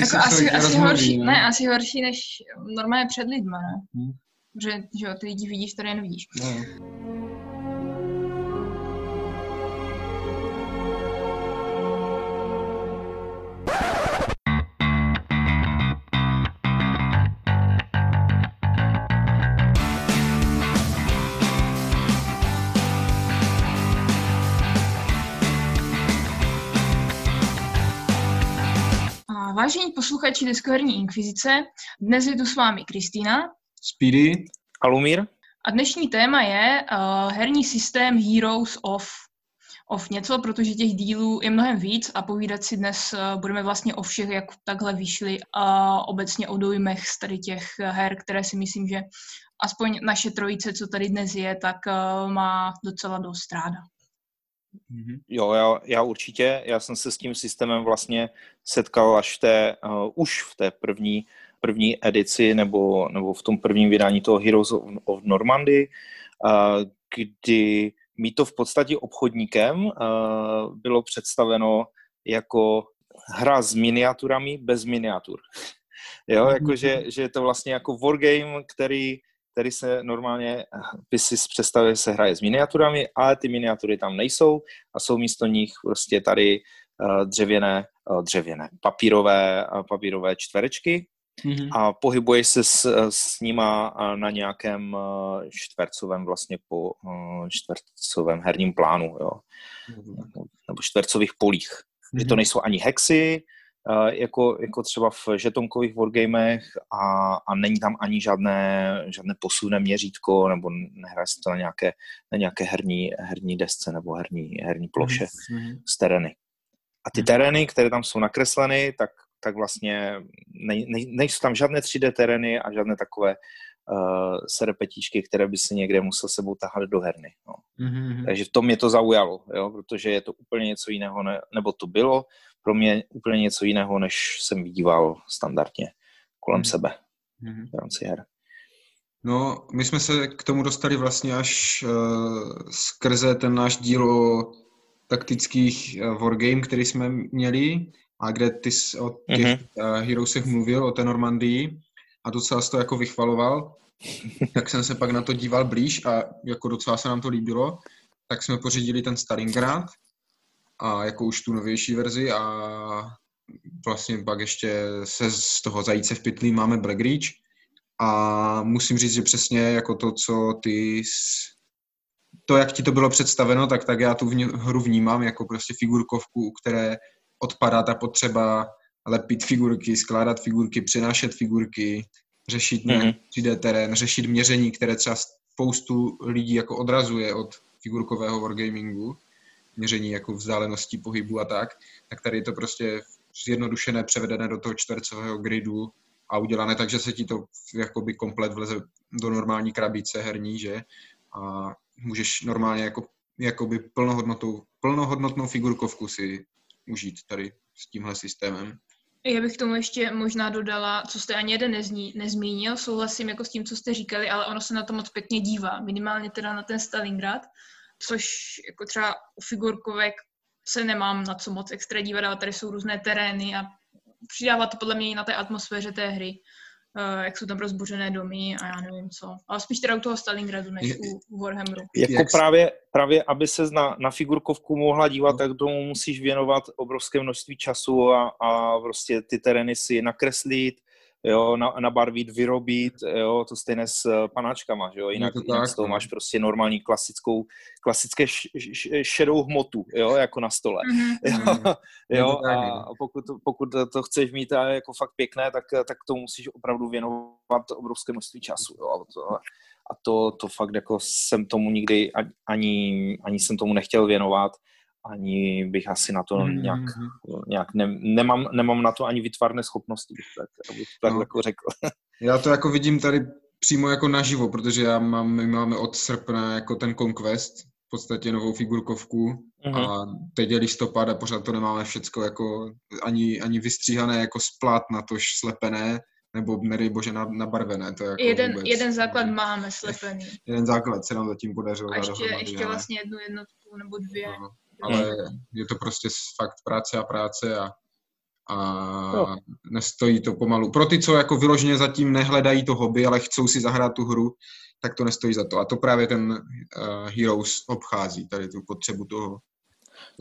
Jako asi, asi horší, ne? ne, asi horší než normálně před lidma, ne? Hmm. Že, že jo, ty lidi vidíš, tady nevidíš. Ne. Vážení posluchači Deskoherní inkvizice, dnes je tu s vámi Kristýna. Speedy. A Lumír. A dnešní téma je uh, herní systém Heroes of, of něco, protože těch dílů je mnohem víc a povídat si dnes uh, budeme vlastně o všech, jak takhle vyšly a obecně o dojmech z tady těch her, které si myslím, že aspoň naše trojice, co tady dnes je, tak uh, má docela dost ráda. Mm-hmm. Jo, já, já určitě. Já jsem se s tím systémem vlastně setkal až v té, uh, už v té první, první edici nebo, nebo v tom prvním vydání toho Heroes of, of Normandy, uh, kdy mi to v podstatě obchodníkem uh, bylo představeno jako hra s miniaturami bez miniatur. jo, mm-hmm. jakože že je to vlastně jako wargame, který který se normálně, by si představil, se hraje s miniaturami, ale ty miniatury tam nejsou a jsou místo nich prostě tady uh, dřevěné, uh, dřevěné, papírové, papírové čtverečky mm-hmm. a pohybuješ se s, s nima na nějakém čtvercovém vlastně po čtvercovém herním plánu, jo. Mm-hmm. Nebo čtvercových polích. Mm-hmm. to nejsou ani hexy, jako, jako třeba v žetonkových wargamech a, a není tam ani žádné, žádné posuné měřítko nebo nehraje se to na nějaké, na nějaké herní, herní desce nebo herní, herní ploše mm-hmm. z terény. A ty mhm. terény, které tam jsou nakresleny, tak, tak vlastně nej, nej, nejsou tam žádné 3D terény a žádné takové uh, serpetíčky, které by si někde musel sebou tahat do herny. No. Mm-hmm. Takže to mě to zaujalo, jo, protože je to úplně něco jiného, ne, nebo to bylo pro mě úplně něco jiného, než jsem vidíval standardně kolem mm-hmm. sebe mm-hmm. v rámci her. No, my jsme se k tomu dostali vlastně až uh, skrze ten náš díl o taktických uh, wargame, který jsme měli a kde ty jsi o těch mm-hmm. uh, Heroesech mluvil, o té Normandii a docela jsi to jako vychvaloval, tak jsem se pak na to díval blíž a jako docela se nám to líbilo, tak jsme pořídili ten Stalingrad a jako už tu novější verzi a vlastně pak ještě se z toho zajíce v pytlí máme Black Reach a musím říct, že přesně jako to, co ty to, jak ti to bylo představeno, tak, tak já tu hru vnímám jako prostě figurkovku, u které odpadá ta potřeba lepit figurky, skládat figurky, přenášet figurky, řešit mm-hmm. 3D terén, řešit měření, které třeba spoustu lidí jako odrazuje od figurkového wargamingu, měření jako vzdáleností pohybu a tak, tak tady je to prostě zjednodušené, převedené do toho čtvercového gridu a udělané tak, že se ti to jakoby komplet vleze do normální krabice herní, že? A můžeš normálně jako, jakoby plnohodnotnou, plnohodnotnou figurkovku si užít tady s tímhle systémem. Já bych tomu ještě možná dodala, co jste ani jeden nezní, nezmínil, souhlasím jako s tím, co jste říkali, ale ono se na to moc pěkně dívá, minimálně teda na ten Stalingrad, což jako třeba u figurkovek se nemám na co moc extra dívat, ale tady jsou různé terény a přidává to podle mě na té atmosféře té hry, uh, jak jsou tam rozbořené domy a já nevím co. Ale spíš teda u toho Stalingradu než u, u Warhammeru. Jako jak právě, právě, aby se na, na figurkovku mohla dívat, no. tak tomu musíš věnovat obrovské množství času a, a prostě ty terény si nakreslit, jo, na, nabarvit, vyrobit, jo, to stejné s eh, panáčkama, že jo, jinak, to jinak z toho no. máš prostě normální klasickou, klasické š, š, šedou hmotu, jo, jako na stole, mm-hmm. jo, jo a no. pokud, pokud to chceš mít a jako fakt pěkné, tak, tak to musíš opravdu věnovat obrovské množství času, jo, a to, a to, to fakt jako jsem tomu nikdy ani, ani jsem tomu nechtěl věnovat, ani bych asi na to mm-hmm. nějak, nějak ne, nemám, nemám na to ani vytvarné schopnosti, bych tak, abych tak no. jako řekl. Já to jako vidím tady přímo jako naživo, protože já mám, my máme od srpna jako ten Conquest, v podstatě novou figurkovku mm-hmm. a teď je listopad a pořád to nemáme všecko jako ani, ani vystříhané jako splát na to slepené, nebo nedej bože nabarvené. To jako jeden, vůbec, jeden základ máme slepený. jeden základ se nám zatím podařilo. A ještě, ještě vlastně jednu jednotku nebo dvě. No ale je to prostě fakt práce a práce a, a no. nestojí to pomalu. Pro ty, co jako vyloženě zatím nehledají to hobby, ale chcou si zahrát tu hru, tak to nestojí za to. A to právě ten uh, Heroes obchází, tady tu potřebu toho,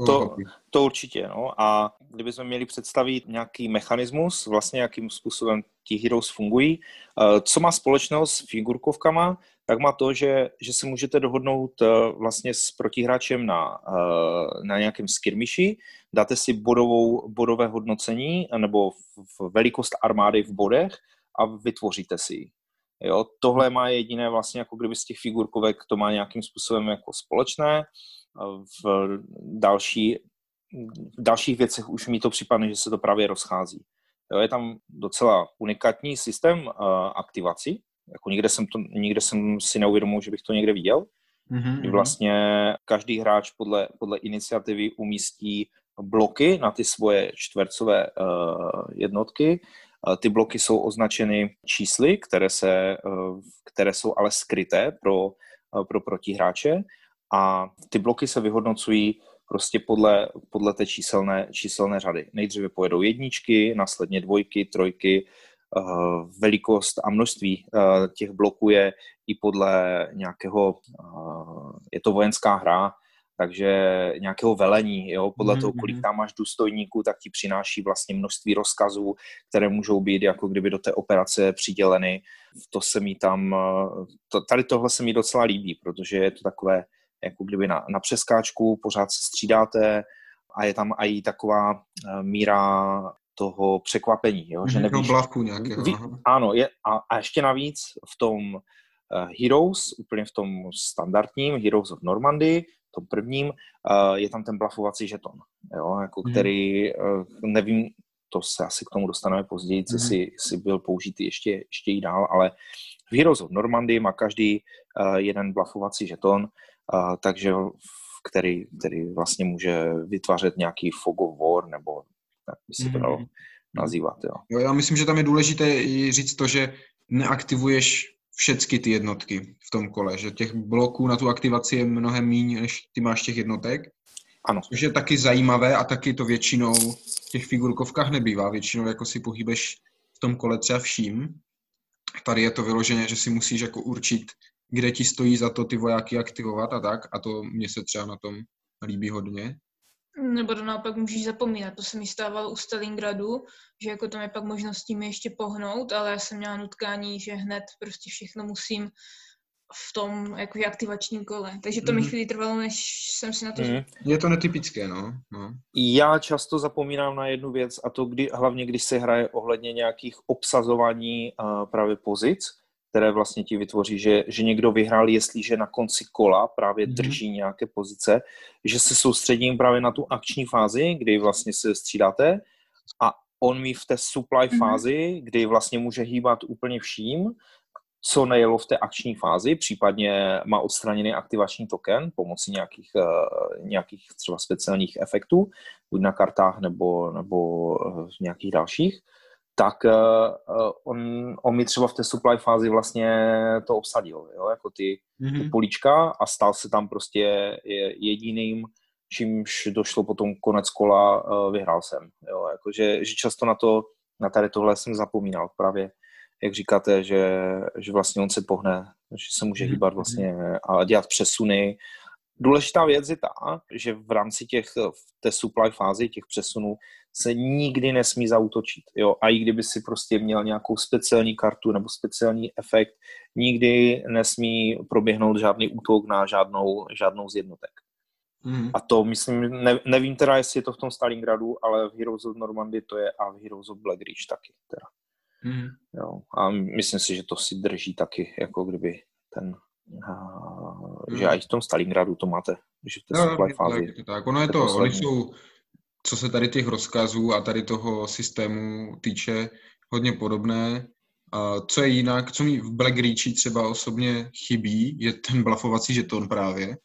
to, to určitě, no. A kdybychom měli představit nějaký mechanismus, vlastně jakým způsobem ti Heroes fungují, eh, co má společného s figurkovkama, tak má to, že, že se můžete dohodnout eh, vlastně s protihráčem na, eh, na nějakém skirmiši, dáte si bodovou, bodové hodnocení nebo v, velikost armády v bodech a vytvoříte si ji. Jo, tohle má jediné vlastně, jako kdyby z těch figurkovek to má nějakým způsobem jako společné. V, další, v dalších věcech už mi to připadne, že se to právě rozchází. Jo, je tam docela unikátní systém uh, aktivací, jako nikde jsem, to, nikde jsem si neuvědomil, že bych to někde viděl. Mm-hmm. Vlastně každý hráč podle, podle iniciativy umístí bloky na ty svoje čtvercové uh, jednotky. Uh, ty bloky jsou označeny čísly, které, se, uh, které jsou ale skryté pro, uh, pro protihráče a ty bloky se vyhodnocují prostě podle, podle té číselné, číselné řady. Nejdříve pojedou jedničky, následně dvojky, trojky, velikost a množství uh, těch bloků je i podle nějakého, uh, je to vojenská hra, takže nějakého velení, jo, podle toho, kolik mhm. tam máš důstojníků, tak ti přináší vlastně množství rozkazů, které můžou být jako kdyby do té operace přiděleny. To se mi tam, to, tady tohle se mi docela líbí, protože je to takové, jako kdyby na, na přeskáčku, pořád se střídáte a je tam i taková míra toho překvapení, jo, že nevíš... Blavku nějakého. Ví, ano, je, a, a ještě navíc v tom uh, Heroes, úplně v tom standardním Heroes of Normandy, v tom prvním, uh, je tam ten blafovací žeton, jo, jako hmm. který, uh, nevím, to se asi k tomu dostaneme později, co hmm. si, si byl použitý ještě, ještě i dál, ale v Heroes of Normandy má každý uh, jeden blafovací žeton, uh, takže který, který vlastně může vytvářet nějaký fog of war, nebo tak by se to dalo mm-hmm. nazývat. Jo. jo. Já myslím, že tam je důležité i říct to, že neaktivuješ všechny ty jednotky v tom kole, že těch bloků na tu aktivaci je mnohem méně, než ty máš těch jednotek. Ano. Což je taky zajímavé a taky to většinou v těch figurkovkách nebývá. Většinou jako si pohybeš v tom kole třeba vším. Tady je to vyloženě, že si musíš jako určit, kde ti stojí za to ty vojáky aktivovat a tak. A to mně se třeba na tom líbí hodně. Nebo to naopak můžeš zapomínat. To se mi stávalo u Stalingradu, že jako tam je pak možnost tím ještě pohnout, ale já jsem měla nutkání, že hned prostě všechno musím v tom jako aktivačním kole. Takže to mm. mi mhm. chvíli trvalo, než jsem si na to... Mm. Je to netypické, no. no. Já často zapomínám na jednu věc a to kdy, hlavně, když se hraje ohledně nějakých obsazování uh, právě pozic, které vlastně ti vytvoří, že, že někdo vyhrál, jestliže na konci kola právě mm-hmm. drží nějaké pozice, že se soustředím právě na tu akční fázi, kdy vlastně se střídáte a on mi v té supply mm-hmm. fázi, kdy vlastně může hýbat úplně vším, co nejelo v té akční fázi, případně má odstraněný aktivační token pomocí nějakých, uh, nějakých třeba speciálních efektů, buď na kartách nebo, nebo uh, nějakých dalších, tak uh, on, on mi třeba v té supply fázi vlastně to obsadil, jo, jako ty, mm-hmm. ty mhm. políčka a stal se tam prostě jediným, čímž došlo potom konec kola, uh, vyhrál jsem, jo, jakože, že často na to, na tady tohle jsem zapomínal právě, jak říkáte, že, že vlastně on se pohne, že se může mhm. hýbat vlastně a dělat přesuny, Důležitá věc je ta, že v rámci těch, v té supply fázi, těch přesunů, se nikdy nesmí zautočit. Jo? A i kdyby si prostě měl nějakou speciální kartu nebo speciální efekt, nikdy nesmí proběhnout žádný útok na žádnou, žádnou z jednotek. Mm. A to myslím, ne, nevím teda, jestli je to v tom Stalingradu, ale v Heroes of Normandy to je a v Heroes of Black Ridge taky. Teda. Mm. Jo. A myslím si, že to si drží taky, jako kdyby ten a, že hmm. i v tom Stalingradu to máte, že v té no, supply fázi. Tak, tak. Ono je to, oni jsou, co se tady těch rozkazů a tady toho systému týče, hodně podobné. A co je jinak, co mi v Black Reachi třeba osobně chybí, je ten blafovací žeton právě,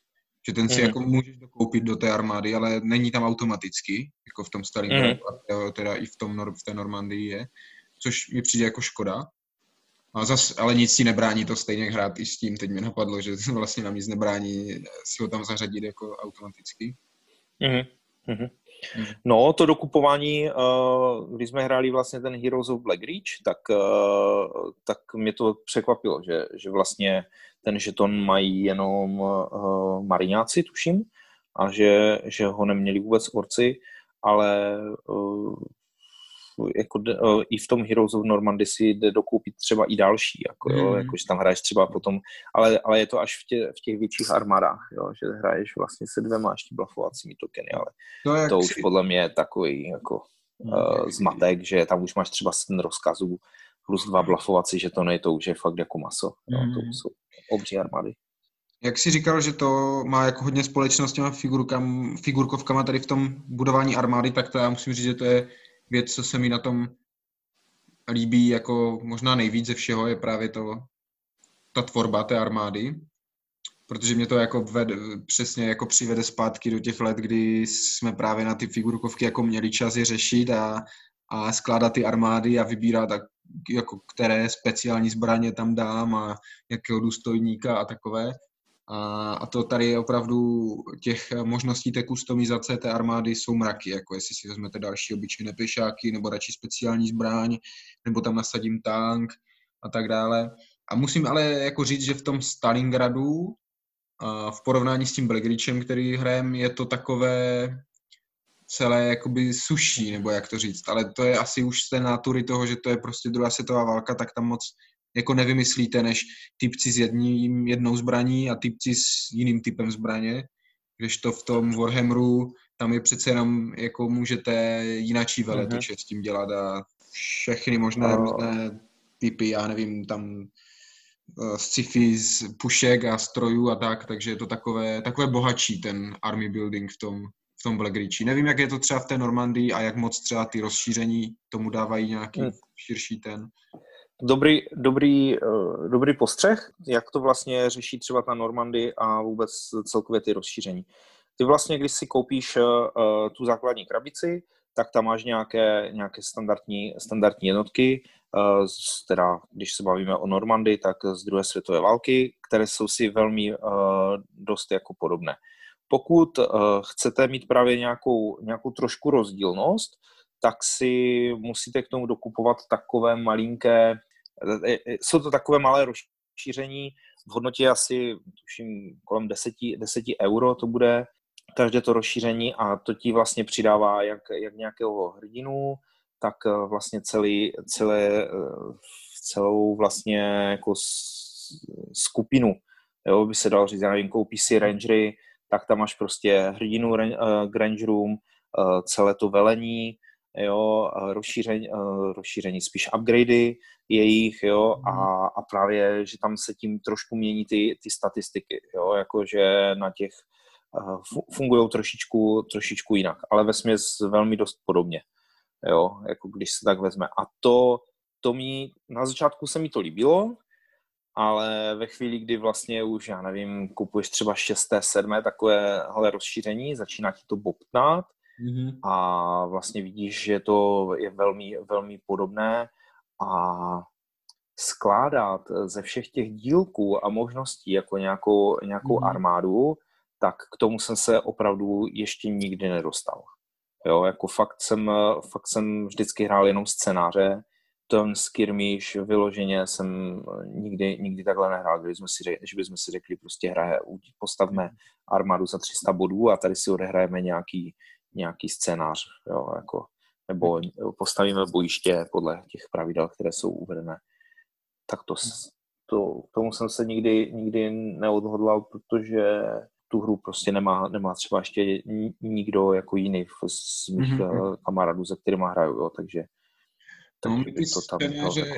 že ten si mm. jako můžeš dokoupit do té armády, ale není tam automaticky, jako v tom Stalingradu, mm. teda i v, tom, v té Normandii je, což mi přijde jako škoda. A zas, ale nic si nebrání to stejně hrát i s tím. Teď mi napadlo, že vlastně nám nic nebrání si ho tam zařadit jako automaticky. Mm-hmm. Hmm. No, to dokupování, když jsme hráli vlastně ten Heroes of Black Reach, tak, tak mě to překvapilo, že, že vlastně ten žeton mají jenom mariňáci, tuším, a že, že ho neměli vůbec orci, ale jako uh, i v tom Heroes of Normandy si jde dokoupit třeba i další, jako, jo, mm. jako, že tam hraješ třeba potom, ale, ale je to až v, tě, v těch větších armádách, jo, že hraješ vlastně se dvěma ještě blafovacími tokeny, ale no, to už si... podle mě je takový jako uh, zmatek, že tam už máš třeba ten rozkazů plus dva blafovací žetony, to už je fakt jako maso, mm. jo, to jsou obří armády. Jak jsi říkal, že to má jako hodně společnost s těma figurkam, figurkovkama tady v tom budování armády, tak to já musím říct, že to je věc, co se mi na tom líbí jako možná nejvíc ze všeho, je právě to, ta tvorba té armády, protože mě to jako ved, přesně jako přivede zpátky do těch let, kdy jsme právě na ty figurkovky jako měli čas je řešit a, a skládat ty armády a vybírat, tak, jako které speciální zbraně tam dám a jakého důstojníka a takové. A, a to tady je opravdu těch možností té kustomizace té armády jsou mraky, jako jestli si vezmete další obyčejné pešáky, nebo radši speciální zbraň, nebo tam nasadím tank a tak dále. A musím ale jako říct, že v tom Stalingradu v porovnání s tím Blackridgem, který hrajem, je to takové celé jakoby suší, nebo jak to říct, ale to je asi už z té nátury toho, že to je prostě druhá světová válka, tak tam moc jako nevymyslíte, než typci s jedním, jednou zbraní a typci s jiným typem zbraně, když to v tom Warhammeru tam je přece jenom, jako můžete jinačí veletoče uh-huh. s tím dělat a všechny možné uh. typy, já nevím, tam uh, sci-fi z pušek a strojů a tak, takže je to takové, takové bohatší ten army building v tom, v tom Black Ridge. Nevím, jak je to třeba v té Normandii a jak moc třeba ty rozšíření tomu dávají nějaký hmm. širší ten. Dobrý, dobrý, uh, dobrý postřeh, jak to vlastně řeší třeba ta Normandy a vůbec celkově ty rozšíření. Ty vlastně, když si koupíš uh, tu základní krabici, tak tam máš nějaké, nějaké standardní, standardní jednotky, teda když se bavíme o Normandy, tak z druhé světové války, které jsou si velmi dost jako podobné. Pokud chcete mít právě nějakou, nějakou trošku rozdílnost, tak si musíte k tomu dokupovat takové malinké, e, e, jsou to takové malé rozšíření, v hodnotě asi tuším kolem 10, 10 euro to bude každé to rozšíření a to ti vlastně přidává jak, jak nějakého hrdinu, tak e, vlastně celý, celé, celou vlastně jako skupinu, jo, by se dalo říct, já nevím, koupíš si rangery, tak tam máš prostě hrdinu Rangerům, celé to velení, jo, rozšíření, rozšíření, spíš upgradey jejich, jo, a, mhm. a právě, že tam se tím trošku mění ty, ty statistiky, jo, jakože na těch fungují trošičku, trošičku jinak, ale ve směs velmi dost podobně, jo, jako když se tak vezme. A to, to mi, na začátku se mi to líbilo, ale ve chvíli, kdy vlastně už, já nevím, kupuješ třeba šesté, sedmé takové rozšíření, začíná ti to bobtnat, mm-hmm. a vlastně vidíš, že to je velmi, velmi podobné a skládat ze všech těch dílků a možností jako nějakou, nějakou mm-hmm. armádu, tak k tomu jsem se opravdu ještě nikdy nedostal. Jo, jako fakt jsem, fakt jsem vždycky hrál jenom scénáře, ten skirmish vyloženě jsem nikdy, nikdy takhle nehrál, když jsme si řekli, že bychom si řekli, prostě hraje, postavme armádu za 300 bodů a tady si odehrajeme nějaký, nějaký scénář, jo, jako, nebo postavíme bojiště podle těch pravidel, které jsou uvedené. Tak to, to tomu jsem se nikdy, nikdy neodhodlal, protože tu hru prostě nemá, nemá třeba ještě nikdo jako jiný z mých mm-hmm. kamarádů, se kterými hraju, jo, takže No, ty to tam scénáře,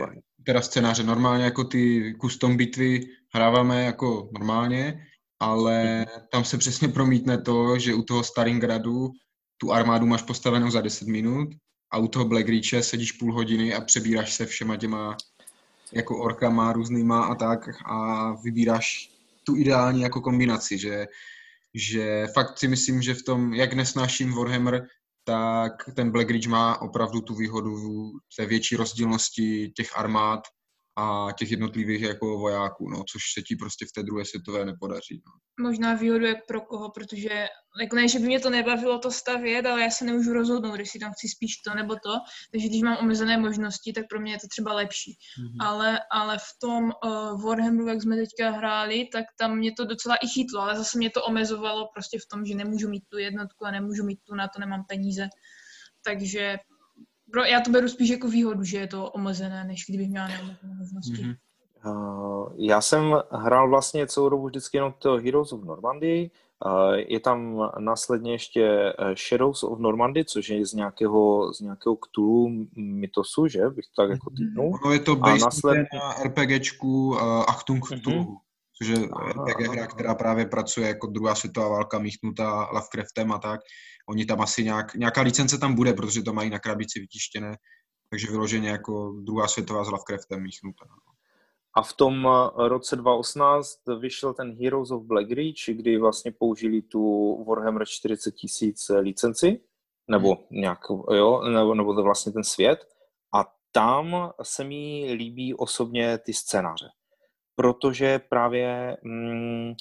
teda scénáře normálně jako ty custom bitvy hráváme jako normálně, ale mhm. tam se přesně promítne to, že u toho Stalingradu tu armádu máš postavenou za 10 minut a u toho Black Reache sedíš půl hodiny a přebíráš se všema těma jako orkama různýma a tak a vybíráš tu ideální jako kombinaci, že, že fakt si myslím, že v tom, jak nesnáším Warhammer, tak ten Black Ridge má opravdu tu výhodu té větší rozdílnosti těch armád a těch jednotlivých jako vojáků, no, což se ti prostě v té druhé světové nepodaří. No. Možná výhodu jak pro koho, protože jako ne, že by mě to nebavilo to stavět, ale já se nemůžu rozhodnout, jestli tam chci spíš to nebo to, takže když mám omezené možnosti, tak pro mě je to třeba lepší. Mm-hmm. Ale, ale v tom uh, Warhammeru, jak jsme teďka hráli, tak tam mě to docela i chytlo, ale zase mě to omezovalo prostě v tom, že nemůžu mít tu jednotku a nemůžu mít tu, na to nemám peníze. Takže pro, já to beru spíš jako výhodu, že je to omezené, než kdybych měla neomezené možnosti. Mm-hmm. Uh, já jsem hrál vlastně celou dobu vždycky jenom to Heroes of Normandy. Uh, je tam následně ještě eh, Shadows of Normandy, což je z nějakého, z nějakého Cthulhu mytosu, že? Bych to tak jako mhm. typnul. No je to based následně... na RPGčku uh, Achtung Cthulhu. Mm-hmm. Což je RPG hra, která právě pracuje jako druhá světová válka míchnutá Lovecraftem a tak. Oni tam asi nějak, nějaká licence tam bude, protože to mají na krabici vytištěné, takže vyloženě jako druhá světová s Lovecraftem míchnutá. No. A v tom eh, roce 2018 vyšel ten Heroes of Black Reach, kdy vlastně použili tu Warhammer 40 tisíc licenci, nebo hmm. nějak, jo, nebo, nebo to vlastně ten svět. A tam se mi líbí osobně ty scénáře. Protože právě mm,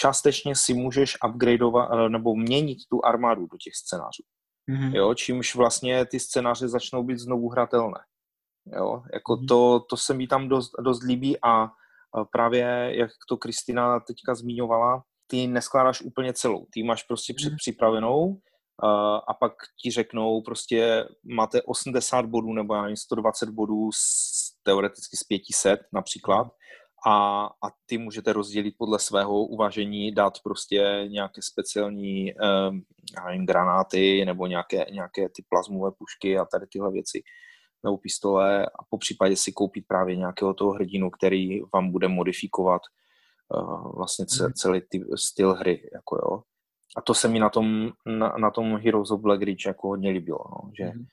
částečně si můžeš upgradeovat eh, nebo měnit tu armádu do těch scénářů. Mm-hmm. Jo, čímž vlastně ty scénáře začnou být znovu hratelné. Jo, jako mm-hmm. to, to se mi tam dost, dost líbí a právě, jak to Kristina teďka zmiňovala, ty neskládáš úplně celou. Ty máš prostě mm-hmm. předpřipravenou a pak ti řeknou prostě máte 80 bodů nebo 120 bodů z, teoreticky z 500 například a, a ty můžete rozdělit podle svého uvažení, dát prostě nějaké speciální eh, nevím, granáty nebo nějaké, nějaké ty plazmové pušky a tady tyhle věci nebo pistole a po případě si koupit právě nějakého toho hrdinu, který vám bude modifikovat uh, vlastně mhm. celý ty styl hry, jako jo. A to se mi na tom, na, na tom Heroes of Black Ridge jako hodně líbilo, no, že mm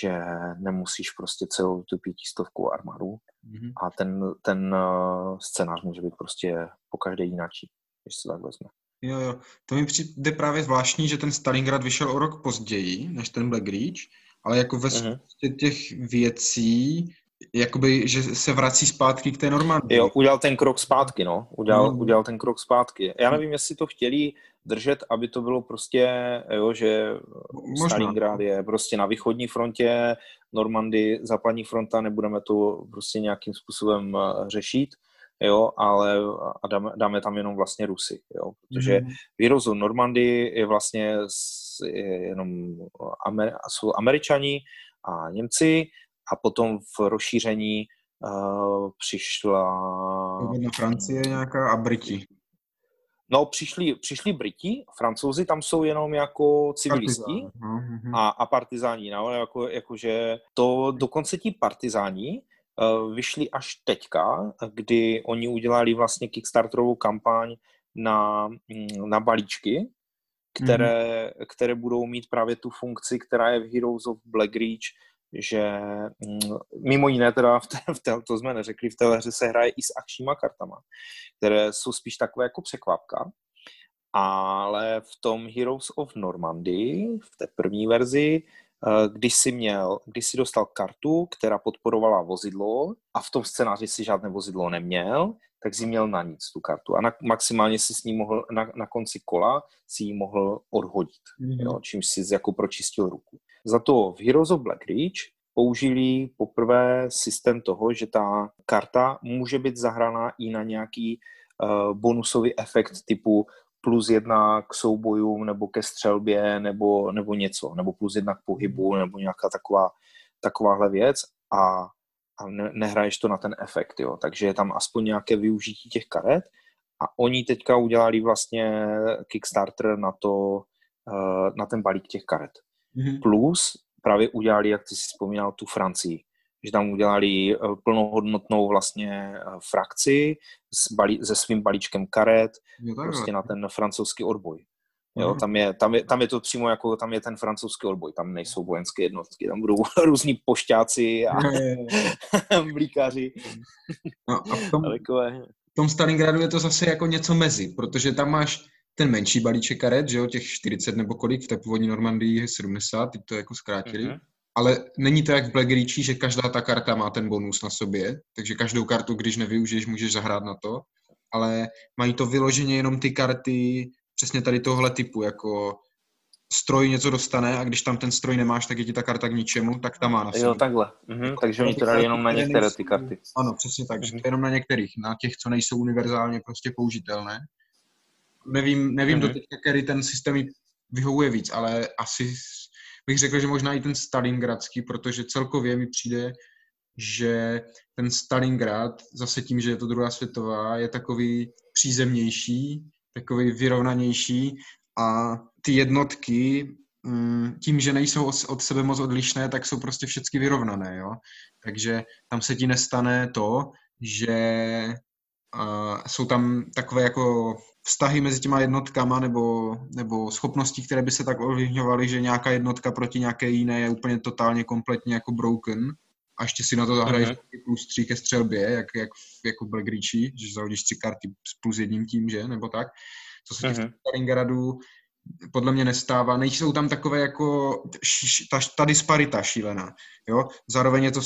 že nemusíš prostě celou tu pětistovku armádu mm-hmm. a ten, ten uh, scénář může být prostě po každé jináčí, když se tak vezme. Jo, jo. To mi přijde právě zvláštní, že ten Stalingrad vyšel o rok později než ten Black Ridge, ale jako ve mm-hmm. těch věcí, jakoby, že se vrací zpátky k té Normandii. Jo, udělal ten krok zpátky, no. Udělal, mm. udělal ten krok zpátky. Já nevím, jestli to chtěli držet, aby to bylo prostě, jo, že Možná. Stalingrad je prostě na východní frontě, Normandy, západní fronta, nebudeme to prostě nějakým způsobem eh, řešit, jo, ale a dáme, dáme tam jenom vlastně Rusy, jo, protože mm. výrozu Normandy je vlastně je jenom Amer, jsou Američani a Němci a potom v rozšíření uh, přišla... Na Francie nějaká a Briti. No, přišli, přišli Briti, Francouzi tam jsou jenom jako civilisti mhm. a, a partizáni, no, jako, jakože to dokonce ti partizáni uh, vyšli až teďka, kdy oni udělali vlastně kickstarterovou kampaň na, mm, na balíčky, které, mm-hmm. které budou mít právě tu funkci, která je v Heroes of Black Reach, že mm, mimo jiné teda v té, v té, to jsme neřekli, v té hře se hraje i s akčníma kartama, které jsou spíš takové jako překvapka, ale v tom Heroes of Normandy, v té první verzi, eh, když si měl, když si dostal kartu, která podporovala vozidlo a v tom scénáři si žádné vozidlo neměl, tak si měl na nic tu kartu a na, maximálně si s ní mohl, na, na konci kola si ji mohl odhodit, mm-hmm. jo, čímž si jako pročistil ruku. Za to v Heroes of Black Reach použili poprvé systém toho, že ta karta může být zahraná i na nějaký uh, bonusový efekt typu plus jedna k soubojům nebo ke střelbě nebo, nebo něco, nebo plus jedna k pohybu nebo nějaká taková, takováhle věc a a ne, nehraješ to na ten efekt, jo. Takže je tam aspoň nějaké využití těch karet a oni teďka udělali vlastně Kickstarter na to, eh, na ten balík těch karet. Mm-hmm. Plus právě udělali, jak ty si vzpomínal, tu Francii, že tam udělali eh, plnohodnotnou vlastně eh, frakci s balí, se svým balíčkem karet, jo, prostě na ten francouzský odboj. Jo, mhm. tam, je, tam, je, tam je to přímo jako, tam je ten francouzský odboj, tam nejsou vojenské jednotky, tam budou různí pošťáci a blíkaři. No a v tom, v tom Stalingradu je to zase jako něco mezi, protože tam máš ten menší balíček karet, že jo, těch 40 nebo kolik, v té původní Normandii je 70, teď to jako zkrátili. Mm-hmm. ale není to jak v Black Reachi, že každá ta karta má ten bonus na sobě, takže každou kartu, když nevyužiješ, můžeš zahrát na to, ale mají to vyloženě jenom ty karty přesně tady tohle typu, jako stroj něco dostane a když tam ten stroj nemáš, tak je ti ta karta k ničemu, tak tam má na sobě. Jo, takhle. Mhm, jako, takže oni to dali jenom na některé ty karty. Ano, přesně tak, mhm. že jenom na některých, na těch, co nejsou univerzálně prostě použitelné. Nevím, nevím mhm. do teďka, který ten systém vyhovuje víc, ale asi bych řekl, že možná i ten Stalingradský, protože celkově mi přijde, že ten Stalingrad, zase tím, že je to druhá světová, je takový přízemnější, takový vyrovnanější a ty jednotky mm, tím, že nejsou od sebe moc odlišné, tak jsou prostě všechny vyrovnané, jo. Takže tam se ti nestane to, že uh, jsou tam takové jako vztahy mezi těma jednotkama nebo, nebo schopnosti, které by se tak ovlivňovaly, že nějaká jednotka proti nějaké jiné je úplně totálně kompletně jako broken a ještě si na to zahraješ uh-huh. plus tři ke střelbě, jak, jak jako Black Ritchie, že zahodíš tři karty s plus jedním tím, že, nebo tak. Co se uh-huh. v Stalingradu podle mě nestává. Nejsou tam takové jako ta, ta disparita šílená, jo. Zároveň je to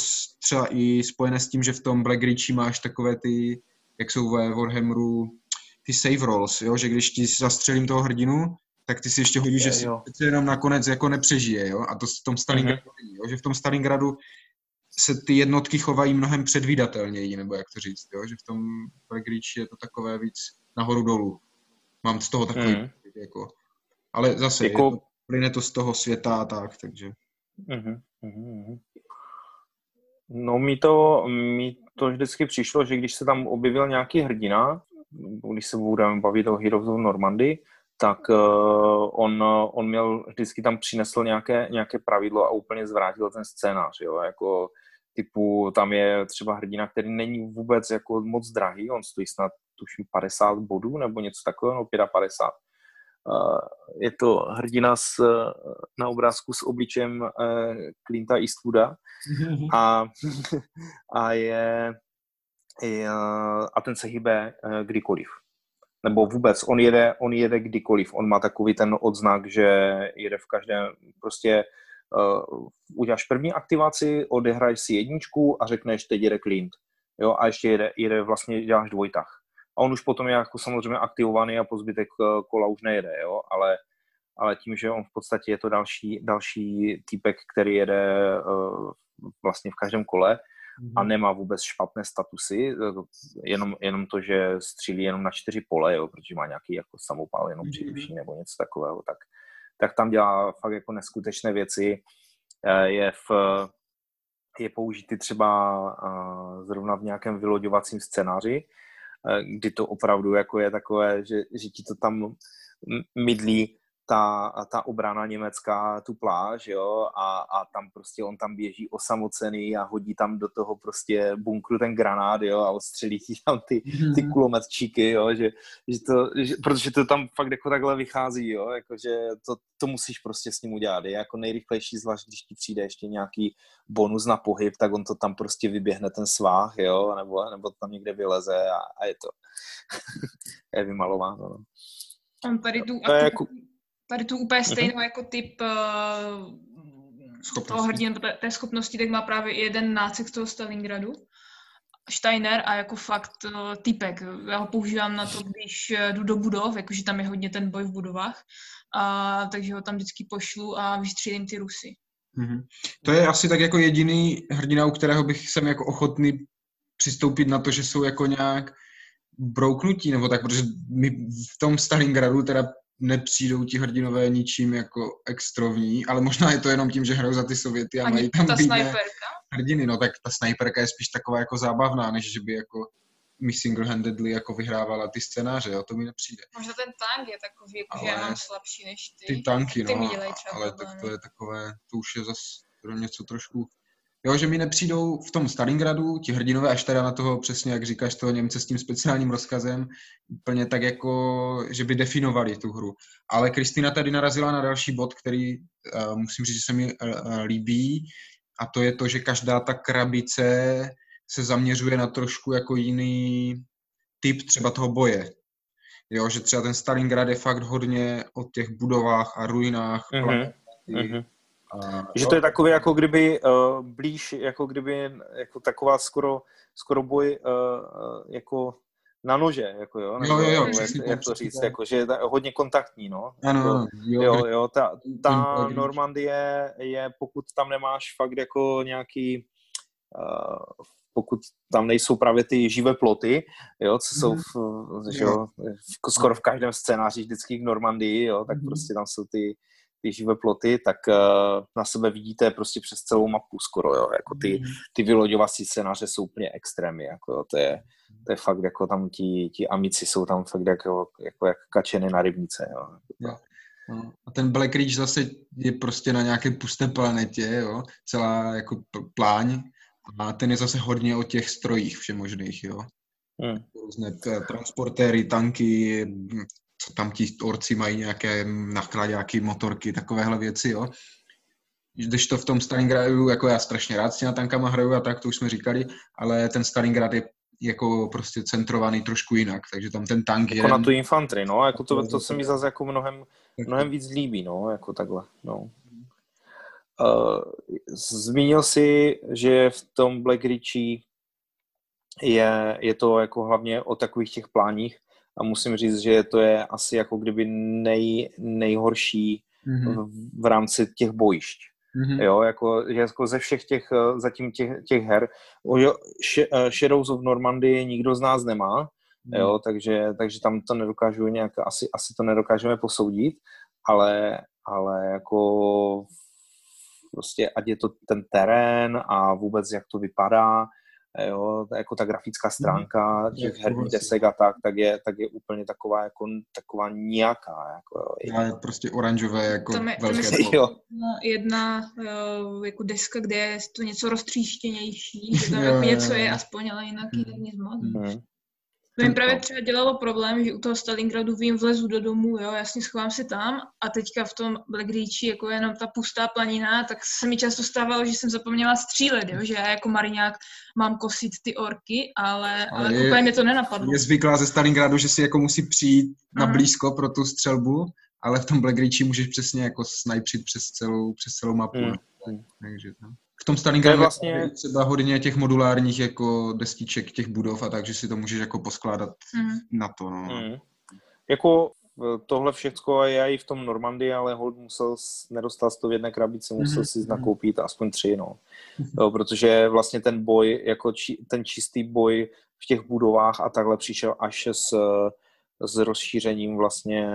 třeba i spojené s tím, že v tom Black Ritchie máš takové ty, jak jsou ve Warhammeru, ty save rolls, jo, že když ti zastřelím toho hrdinu, tak ty si ještě hodíš, že si jenom nakonec jako nepřežije, jo, a to v tom Stalingradu mm-hmm. jo, že v tom Stalingradu se ty jednotky chovají mnohem předvídatelněji, nebo jak to říct, jo, že v tom Black je to takové víc nahoru dolů. Mám z toho takový, mm. jako, ale zase, jako... je to, plyne to z toho světa a tak, takže. Mm-hmm. Mm-hmm. No mi to, mi to vždycky přišlo, že když se tam objevil nějaký hrdina, když se budeme bavit o Heroes of Normandy, tak uh, on, on měl, vždycky tam přinesl nějaké, nějaké pravidlo a úplně zvrátil ten scénář, jo, jako typu, tam je třeba hrdina, který není vůbec jako moc drahý, on stojí snad tuším 50 bodů nebo něco takového, no 55. Uh, je to hrdina s, na obrázku s obličem uh, Clinta Eastwooda a, a je a ten se hýbe eh, kdykoliv. Nebo vůbec, on jede, on jede kdykoliv. On má takový ten odznak, že jede v každém, prostě uh, uděláš první aktivaci, odehraješ si jedničku a řekneš, teď jede Clint. Jo, a ještě jede, jede vlastně, děláš dvojtah. A on už potom je jako samozřejmě aktivovaný a po zbytek eh, kola už nejede, jo, ale, ale tím, že on v podstatě je to další, další týpek, který jede uh, vlastně v každém kole, a mhm. nemá vůbec špatné statusy, jenom, jenom to, že střílí jenom na čtyři pole, jo, protože má nějaký jako samopál jenom mhm. nebo něco takového, tak, tak tam dělá fakt jako neskutečné věci. Eh, je v, je použitý třeba eh, zrovna v nějakém vyloďovacím scénáři, eh, kdy to opravdu jako je takové, že, že ti to tam mydlí ta, ta obrana německá tu pláž, jo, a, a tam prostě on tam běží osamocený a hodí tam do toho prostě bunkru ten granát, jo, a ostřelí ti tam ty, ty mhm. kulometčíky, jo, že, že to, že, protože to tam fakt jako takhle vychází, jo, jakože to, to musíš prostě s ním udělat, je jako nejrychlejší, zvlášť když ti přijde ještě nějaký bonus na pohyb, tak on to tam prostě vyběhne ten svách, jo, nebo, nebo tam někde vyleze a, a je to je vymalováno, no. On tady tu to je jako tady tu úplně mhm. stejnou jako typ uh, toho hrdina, té, té schopnosti, tak má právě jeden nácek z toho Stalingradu. Steiner a jako fakt uh, typek. Já ho používám na to, když uh, jdu do budov, jakože tam je hodně ten boj v budovách, a, takže ho tam vždycky pošlu a vystřílím ty Rusy. Mm-hmm. To je asi tak jako jediný hrdina, u kterého bych jsem jako ochotný přistoupit na to, že jsou jako nějak brouknutí, nebo tak, protože my v tom Stalingradu teda nepřijdou ti hrdinové ničím jako extrovní, ale možná je to jenom tím, že hrajou za ty Sověty a Ani mají tam ta hrdiny, no tak ta snajperka je spíš taková jako zábavná, než že by jako mi single-handedly jako vyhrávala ty scénáře, jo, to mi nepřijde. Možná ten tank je takový, jako, ale že já mám slabší než ty. Ty tanky, ty no, ale tak to je takové, to už je zase něco trošku Jo, že mi nepřijdou v tom Stalingradu ti hrdinové až teda na toho přesně, jak říkáš, toho Němce s tím speciálním rozkazem, úplně tak jako, že by definovali tu hru. Ale Kristýna tady narazila na další bod, který uh, musím říct, že se mi uh, líbí a to je to, že každá ta krabice se zaměřuje na trošku jako jiný typ třeba toho boje. Jo, že třeba ten Stalingrad je fakt hodně o těch budovách a ruinách. Mm-hmm. A, že to je takový, jako kdyby uh, blíž, jako kdyby jako taková skoro, skoro boj uh, jako na nože, jako jo, nebo, jo, jo, jo jak, jak to říct, jako, že je hodně kontaktní, no. Ano, jo, jo, jo. ta, ta Normandie je, pokud tam nemáš fakt jako nějaký, uh, pokud tam nejsou právě ty živé ploty, jo, co jsou v, že jo, v, skoro v každém scénáři vždycky v Normandii, jo, tak mhm. prostě tam jsou ty, ty živé ploty, tak uh, na sebe vidíte prostě přes celou mapu skoro, jo, jako ty, mhm. ty vyloďovací scénáře jsou úplně extrémy, jako jo, to je, to je fakt jako tam ti, ti amici jsou tam fakt jako, jako jak kačeny na rybnice, jo. jo. No. A ten Black Ridge zase je prostě na nějaké pusté planetě, jo, celá jako pláň a ten je zase hodně o těch strojích všemožných, jo. Hmm. Různé transportéry, tanky, co tam ti orci mají nějaké nachladáky, motorky, takovéhle věci, jo. Když to v tom Stalingradu, jako já strašně rád s těma tankama hraju a tak, to už jsme říkali, ale ten Stalingrad je jako prostě centrovaný trošku jinak, takže tam ten tank jako je... na tu infantry, no, jako to, to se mi zase jako mnohem, mnohem víc líbí, no, jako takhle, no. Uh, zmínil si, že v tom Black Ritchie je, je to jako hlavně o takových těch pláních a musím říct, že to je asi jako kdyby nej, nejhorší mm-hmm. v, v rámci těch bojišť. Mm-hmm. Jo, jako, jako ze všech těch, eh, zatím těch, těch her. Eh, Shadows of Normandy nikdo z nás nemá, mm-hmm. jo, takže, takže tam to nedokážu nějak, asi, asi to nedokážeme posoudit, ale, ale jako prostě ať je to ten terén a vůbec jak to vypadá, jo, jako ta grafická stránka mm, těch herních desek a tak, tak je, tak je úplně taková jako taková nějaká. Jako, jo. je prostě oranžové jako tam je, velké tam je jo. jedna jo, jako deska, kde je to něco roztříštěnější, že tam jo, jako něco je aspoň, ale jinak mm. nic moc. Mm. To mi právě třeba dělalo problém, že u toho Stalingradu vím, vlezu do domu, jo, jasně schovám si tam a teďka v tom Black Reachi jako jenom ta pustá planina, tak se mi často stávalo, že jsem zapomněla střílet, jo, že já jako mariňák mám kosit ty orky, ale, ale, ale je, úplně mě to nenapadlo. Je zvyklá ze Stalingradu, že si jako musí přijít na blízko pro tu střelbu, ale v tom Black Reachi můžeš přesně jako snajpřit přes celou, přes celou mapu. Hmm. Takže, no v tom Stalingradu vlastně... je třeba hodně těch modulárních jako destiček těch budov a takže si to můžeš jako poskládat mm. na to. No. Mm. Jako tohle všechno je i v tom Normandii, ale hold musel, nedostal to v jedné krabici, musel mm-hmm. si nakoupit aspoň tři, no. Mm-hmm. Jo, protože vlastně ten boj, jako či, ten čistý boj v těch budovách a takhle přišel až s, s rozšířením vlastně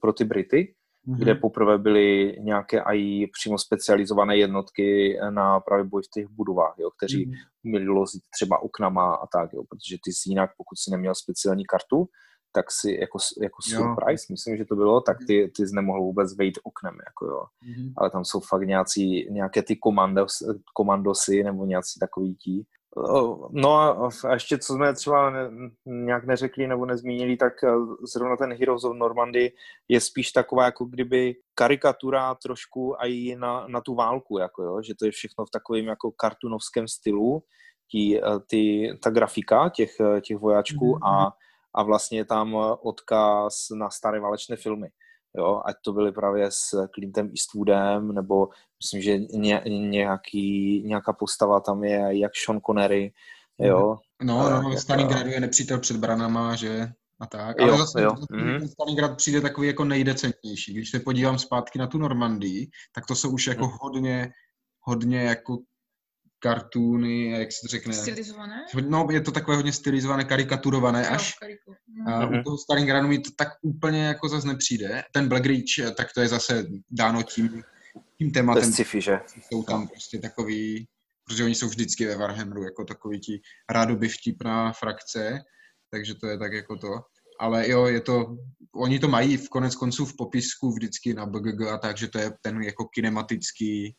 pro ty Brity, mm-hmm. kde poprvé byly nějaké i přímo specializované jednotky na právě boj v těch budovách, jo, kteří mm-hmm. měli lozit třeba oknama a tak, jo, protože ty si jinak, pokud si neměl speciální kartu, tak si jako, jako surprise, jo. myslím, že to bylo, tak ty, ty jsi nemohl vůbec vejít oknem, jako jo. Mm-hmm. Ale tam jsou fakt nějací, nějaké ty komandos, komandosy nebo nějací takový tí, No a ještě, co jsme třeba nějak neřekli nebo nezmínili, tak eh, zrovna ten Heroes of Normandy je spíš taková jako kdyby karikatura trošku i na, na tu válku, jako jo, že to je všechno v takovém jako kartunovském stylu, tí, eh, ty, ta grafika těch, eh, těch vojáčků mm-hmm. a, a vlastně je tam odkaz na staré válečné filmy jo, ať to byly právě s Clintem Eastwoodem, nebo myslím, že ně, nějaký, nějaká postava tam je, jak Sean Connery, jo. No, no, no Stalingradu je nepřítel před branama, že a tak. Ale jo, zase jo. Mm. ten Stalingrad přijde takový jako nejdecentnější. Když se podívám zpátky na tu Normandii, tak to jsou už jako mm. hodně, hodně jako kartuny, jak se to řekne? Stylizované? No, je to takové hodně stylizované, karikaturované až. A u mhm. toho Stalingradu mi to tak úplně jako zase nepřijde. Ten Black Reach, tak to je zase dáno tím, tím tématem. sci že? Jsou tam prostě takový, protože oni jsou vždycky ve Warhammeru jako takový ti rádoby vtipná frakce, takže to je tak jako to. Ale jo, je to, oni to mají v konec konců v popisku vždycky na BGG a tak, že to je ten jako kinematický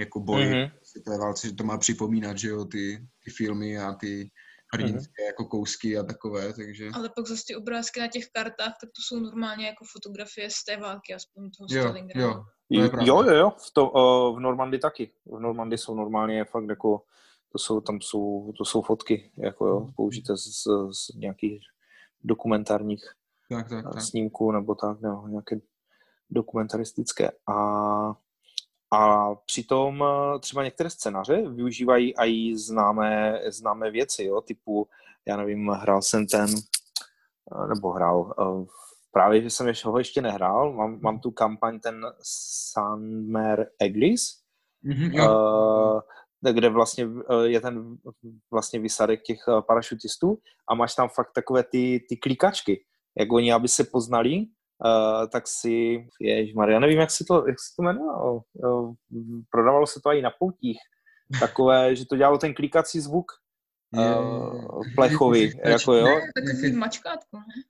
jako boj mm-hmm. té válce, že to má připomínat, že jo, ty, ty filmy a ty hrdinské mm-hmm. jako kousky a takové, takže... Ale pak zase ty obrázky na těch kartách, tak to jsou normálně jako fotografie z té války, aspoň toho jo, Stalingradu. Jo, jo, jo, jo, v, to, uh, v Normandii taky. V Normandii jsou normálně fakt jako, to jsou, tam jsou, to jsou fotky, jako jo, použité z, z, z nějakých dokumentárních tak, tak, tak. snímků nebo tak, no, nějaké dokumentaristické. A A přitom eh, třeba některé scénáře využívají i známé, známé věci, jo, typu, já nevím, hrál jsem ten, eh, nebo hrál, eh, právě, že jsem ještě ho ještě nehrál, mám, mám tu kampaň ten Sunmer Eglis, mm-hmm, uh, kde vlastně je ten vlastně vysadek těch parašutistů a máš tam fakt takové ty, ty klikačky, jak oni, aby se poznali, Uh, tak si, Maria, nevím, jak se to, jak se to jmenovalo. Uh, prodávalo se to i na poutích. Takové, že to dělalo ten klikací zvuk uh, plechový, jako jo. Takový mačkátko, ne?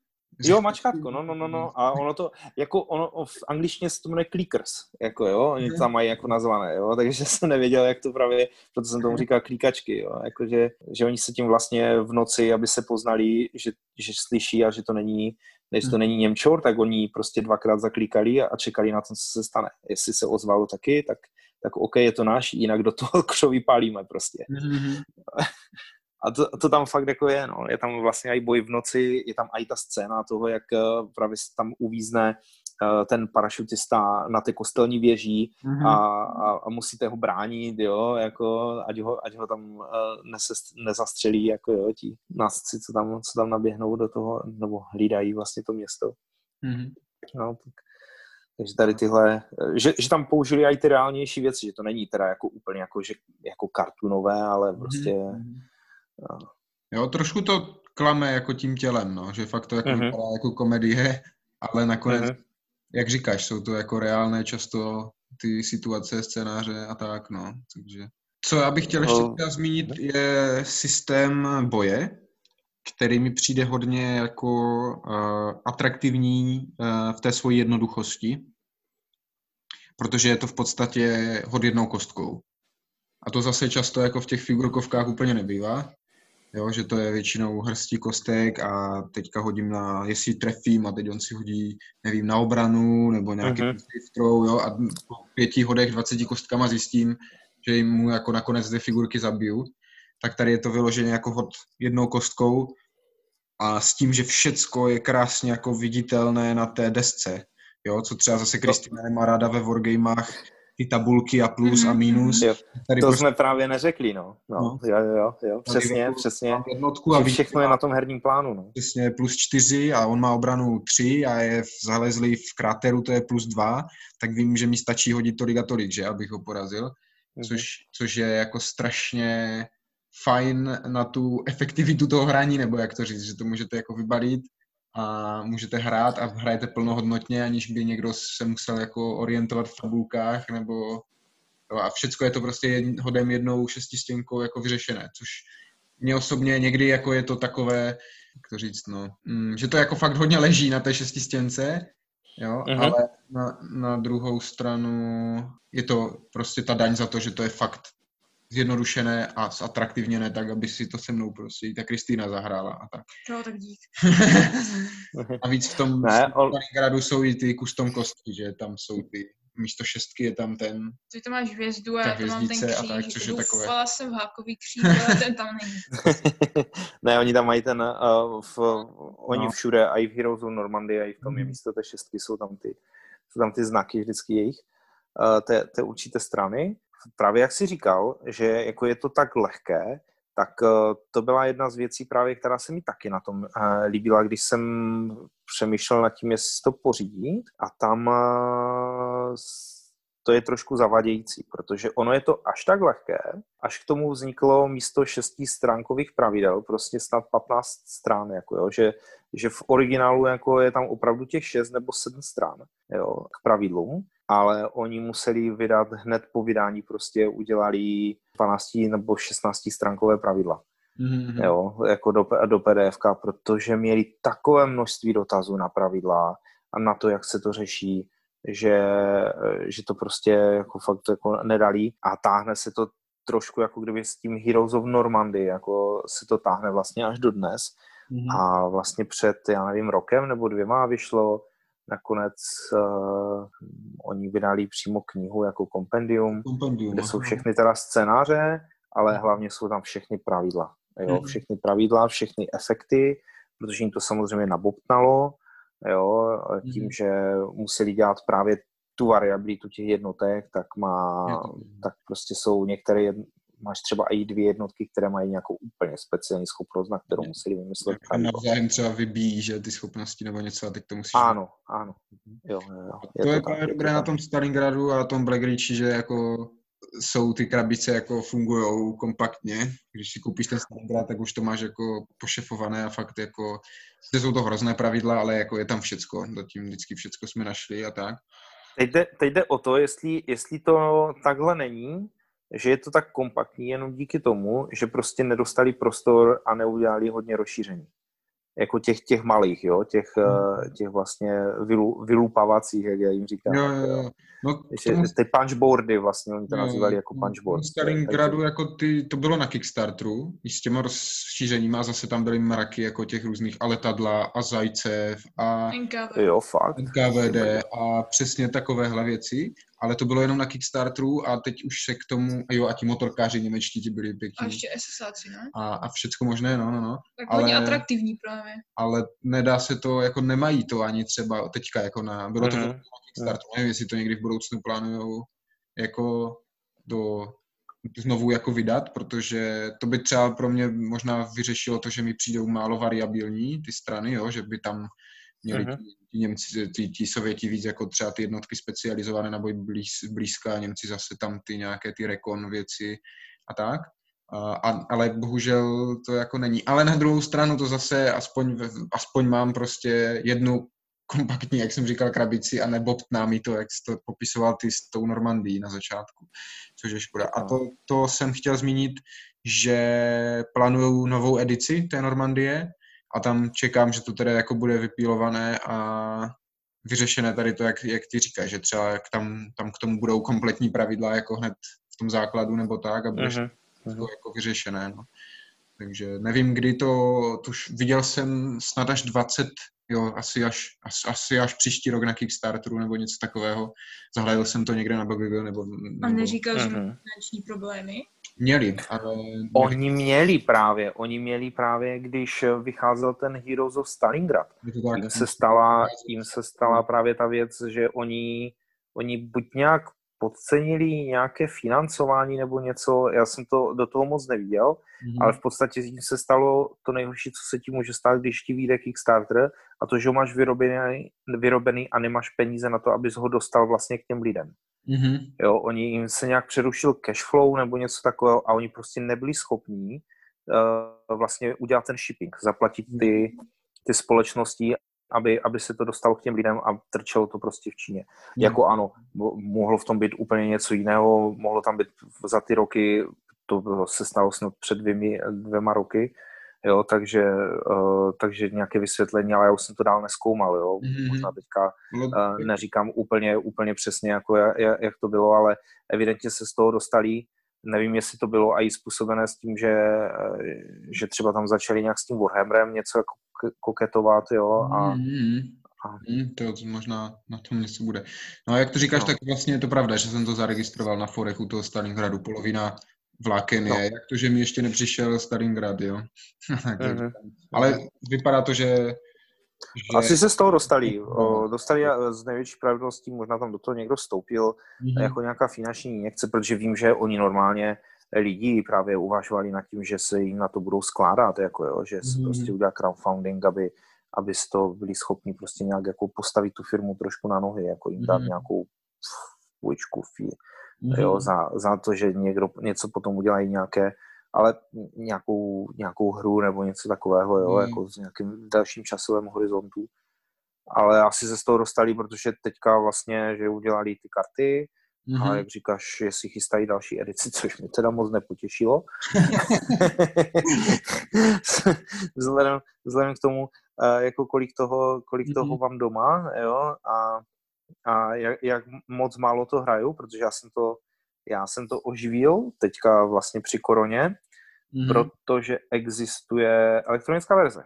Jo, mačkátko, no, no, no, no. A ono to, jako ono, v angličtině se to jmenuje clickers, jako jo, oni tam mají jako nazvané, jo, takže jsem nevěděl, jak to právě, proto jsem tomu říkal klikačky, jo, jakože, že oni se tím vlastně v noci, aby se poznali, že, že slyší a že to není, než to hmm. není Němčor, tak oni prostě dvakrát zaklikali a čekali na to, co se stane. Jestli se ozvalo taky, tak, tak OK, je to náš, jinak do toho křoví pálíme prostě. Mm-hmm. A to, to tam fakt jako je, no. Je tam vlastně i boj v noci, je tam i ta scéna toho, jak eh, právě tam uvízne ten parašutista na té kostelní věží mm-hmm. a, a, a musíte ho bránit, jo, jako, ať ho, ať ho tam uh, nese, nezastřelí, jako jo, ti násci, co tam, co tam naběhnou do toho, nebo hlídají vlastně to město. Mm-hmm. No, tak, takže tady tyhle, že, že tam použili i ty reálnější věci, že to není teda jako úplně jako, že, jako kartunové, ale mhm, prostě mm-hmm Jo, trošku to klame jako tím tělem, no, že fakt to jako vypadá jako komedie, ale nakonec, uh-huh. Jak říkáš, jsou to jako reálné často ty situace, scénáře a tak, no, takže... Co já bych chtěl ještě uh, zmínit, je systém boje, který mi přijde hodně jako uh, atraktivní uh, v té svoji jednoduchosti, protože je to v podstatě hod jednou kostkou. A to zase často jako v těch figurkovkách úplně nebývá jo, že to je většinou hrstí kostek a teďka hodím na, jestli trefím a teď on si hodí, nevím, na obranu nebo nějaký uh-huh. throw, jo, a po pěti hodech, dvaceti kostkama zjistím, že jim mu jako nakonec dvě figurky zabiju, tak tady je to vyloženě jako hod jednou kostkou a s tím, že všecko je krásně jako viditelné na té desce, jo, co třeba zase Kristina nemá ráda ve wargamech, ty tabulky a plus mm-hmm. a mhm. minus. Jo. Tady to prostě... jsme právě neřekli, no. no. no. Jo, jo, jo, přesně, jako přesně. Jednotku a všechno je na tom herním plánu, no. Přesně, plus čtyři a on má obranu tři a je zalezlý v kráteru, to je plus dva, tak vím, že mi stačí hodit tolik a tolik, že, abych ho porazil. Mm-hmm. Což, což je jako strašně fajn na tu efektivitu toho hraní, nebo jak to říct, že to můžete jako vybalit a můžete hrát a hrajete plnohodnotně, aniž by někdo se musel jako orientovat v tabulkách nebo jo, a všecko je to prostě hodem jednou šestistěnkou jako vyřešené, což mě osobně někdy jako je to takové, jak to říct, no, mm, že to jako fakt hodně leží na té šestistěnce, jo, uh-huh. ale na, na druhou stranu je to prostě ta daň za to, že to je fakt zjednodušené a zatraktivněné tak, aby si to se mnou prostě i ta Kristýna zahrála a tak. Jo, tak dík. a víc v tom ne, on... gradu jsou i ty custom kostky, že tam jsou ty místo šestky je tam ten... Ty to máš hvězdu a já to mám ten kříž. A tak, což je takové... jsem v hákový kříž, ale ten tam není. ne, oni tam mají ten, uh, v, oni no. všude, a i v Heroes of Normandy, a i v tom mm. je místo té šestky, jsou tam ty, jsou tam ty znaky vždycky jejich, uh, té, té určité strany právě jak jsi říkal, že jako je to tak lehké, tak eh, to byla jedna z věcí právě, která se mi taky na tom eh, líbila, když jsem přemýšlel nad tím, jestli to pořídit. A tam eh, to je trošku zavadějící, protože ono je to až tak lehké, až k tomu vzniklo místo šesti stránkových pravidel, prostě snad 15 strán, jako jo, že, že v originálu jako je tam opravdu těch 6 nebo 7 strán jo, k pravidlům ale oni museli vydat hned po vydání, prostě udělali 12 nebo 16 stránkové pravidla. Mm-hmm. Jo, jako do, do PDF, protože měli takové množství dotazů na pravidla a na to, jak se to řeší, že, že to prostě jako fakt jako nedali a táhne se to trošku jako kdyby s tím Heroes of Normandy, jako se to táhne vlastně až do dnes. Mm-hmm. A vlastně před, já nevím, rokem nebo dvěma vyšlo Nakonec uh, oni vydali přímo knihu jako kompendium, kompendium kde jsou všechny teda scénáře, ale hlavně jsou tam všechny pravidla. Jo? Hmm. Všechny pravidla, všechny efekty, protože jim to samozřejmě nabobtnalo, jo? tím, hmm. že museli dělat právě tu variabilitu těch jednotek, tak má, tak prostě jsou některé, máš třeba i dvě jednotky, které mají nějakou úplně speciální schopnost, na kterou museli vymyslet. A navzájem třeba vybíjí, že ty schopnosti nebo něco a teď to musíš... Ano, ano. Jo, jo, je to, to je právě dobré na tom Stalingradu a tom Black Ridge, že jako jsou ty krabice jako fungují kompaktně. Když si koupíš ten Stalingrad, tak už to máš jako pošefované a fakt jako, jsou to hrozné pravidla, ale jako je tam všecko, zatím vždycky všecko jsme našli a tak. Teď jde, teď jde o to, jestli, jestli to takhle není, že je to tak kompaktní jenom díky tomu, že prostě nedostali prostor a neudělali hodně rozšíření jako těch, těch malých, jo, těch, hmm. těch vlastně vylu, vylupavacích, jak já jim říkám. Jo, jo, jo. No, tomu... Ty punchboardy vlastně, oni to jo, nazývali jako punchboard. V Stalingradu jako ty, to bylo na Kickstarteru, i s těma rozšířeníma, zase tam byly mraky jako těch různých a letadla a zajcev a NKVD. Jo, fakt. NKVD a přesně takovéhle věci ale to bylo jenom na Kickstarteru a teď už se k tomu, jo, a ti motorkáři němečtí ti byli pěkní. A ještě SSáci, ne? A, a všecko možné, no, no, no. Tak ale, hodně atraktivní právě. Ale nedá se to, jako nemají to ani třeba teďka, jako na, bylo to mm-hmm. na Kickstarteru, nevím, jestli to někdy v budoucnu plánujou jako do znovu jako vydat, protože to by třeba pro mě možná vyřešilo to, že mi přijdou málo variabilní ty strany, jo, že by tam měli uh-huh. ti Němci, ty, ti Sověti víc jako třeba ty jednotky specializované na boj blíz, blízká, Němci zase tam ty nějaké ty rekon věci a tak. A, a, ale bohužel to jako není. Ale na druhou stranu to zase aspoň, aspoň mám prostě jednu kompaktní, jak jsem říkal, krabici a nebobtná mi to, jak jsi to popisoval ty s tou Normandii na začátku, což je škoda. A to, to jsem chtěl zmínit, že plánují novou edici té Normandie, a tam čekám, že to teda jako bude vypílované a vyřešené tady to, jak, jak ty říkáš, že třeba jak tam, tam k tomu budou kompletní pravidla jako hned v tom základu nebo tak a bude uh-huh. to jako vyřešené. No. Takže nevím, kdy to, to už viděl jsem snad až 20, jo, asi až, asi, asi až příští rok na Kickstarteru nebo něco takového. Zahledal jsem to někde na Bobbyville nebo... nebo... A neříkal, že uh-huh. finanční problémy? Měli, ale... Oni měli právě, oni měli právě, když vycházel ten Heroes of Stalingrad. Jim se, stala, jim se stala právě ta věc, že oni, oni buď nějak podcenili nějaké financování nebo něco, já jsem to do toho moc neviděl, mm-hmm. ale v podstatě tím se stalo to nejhorší, co se ti může stát, když ti vyjde Kickstarter a to, že ho máš vyrobený, vyrobený a nemáš peníze na to, abys ho dostal vlastně k těm lidem. Mm-hmm. Jo, oni jim se nějak přerušil cash flow nebo něco takového a oni prostě nebyli schopní uh, vlastně udělat ten shipping, zaplatit ty, ty společnosti, aby, aby se to dostalo k těm lidem a trčelo to prostě v Číně. Mm. Jako ano, mohlo v tom být úplně něco jiného, mohlo tam být za ty roky, to se stalo snad před dvěmi, dvěma roky, jo, takže, uh, takže nějaké vysvětlení, ale já už jsem to dál neskoumal, jo, mm-hmm. možná teďka uh, neříkám úplně, úplně přesně, jako jak, jak to bylo, ale evidentně se z toho dostali, nevím, jestli to bylo i způsobené s tím, že, eh, že třeba tam začali nějak s tím Warhammerem něco jako koketovat, jo, a, mm-hmm. a... Mm, to možná na tom něco bude. No a jak to říkáš, no. tak vlastně je to pravda, že jsem to zaregistroval na forech u toho Stalingradu, polovina vláken je. No. Jak to, že mi ještě nepřišel Stalingrad, jo? mm-hmm. Ale vypadá to, že že... Asi se z toho dostali. O, dostali z největší pravděpodobností, možná tam do toho někdo vstoupil mm-hmm. jako nějaká finanční injekce, protože vím, že oni normálně lidi právě uvažovali nad tím, že se jim na to budou skládat, jako jo, že se mm-hmm. prostě udělá crowdfunding, aby, aby to byli schopni prostě nějak jako postavit tu firmu trošku na nohy, jako jim dát mm-hmm. nějakou půjčku, mm-hmm. jo, za, za to, že někdo něco potom udělají nějaké, ale nějakou, nějakou hru nebo něco takového, jo, mm. jako s nějakým dalším časovým horizontu. Ale asi se z toho dostali, protože teďka vlastně, že udělali ty karty, Mm-hmm. A jak říkáš, jestli chystají další edici, což mě teda moc nepotěšilo. vzhledem, vzhledem k tomu, uh, jako kolik toho, kolik mm-hmm. toho mám doma, jo, a, a jak, jak moc málo to hraju, protože já jsem to, já jsem to oživil teďka vlastně při koroně, mm-hmm. protože existuje elektronická verze.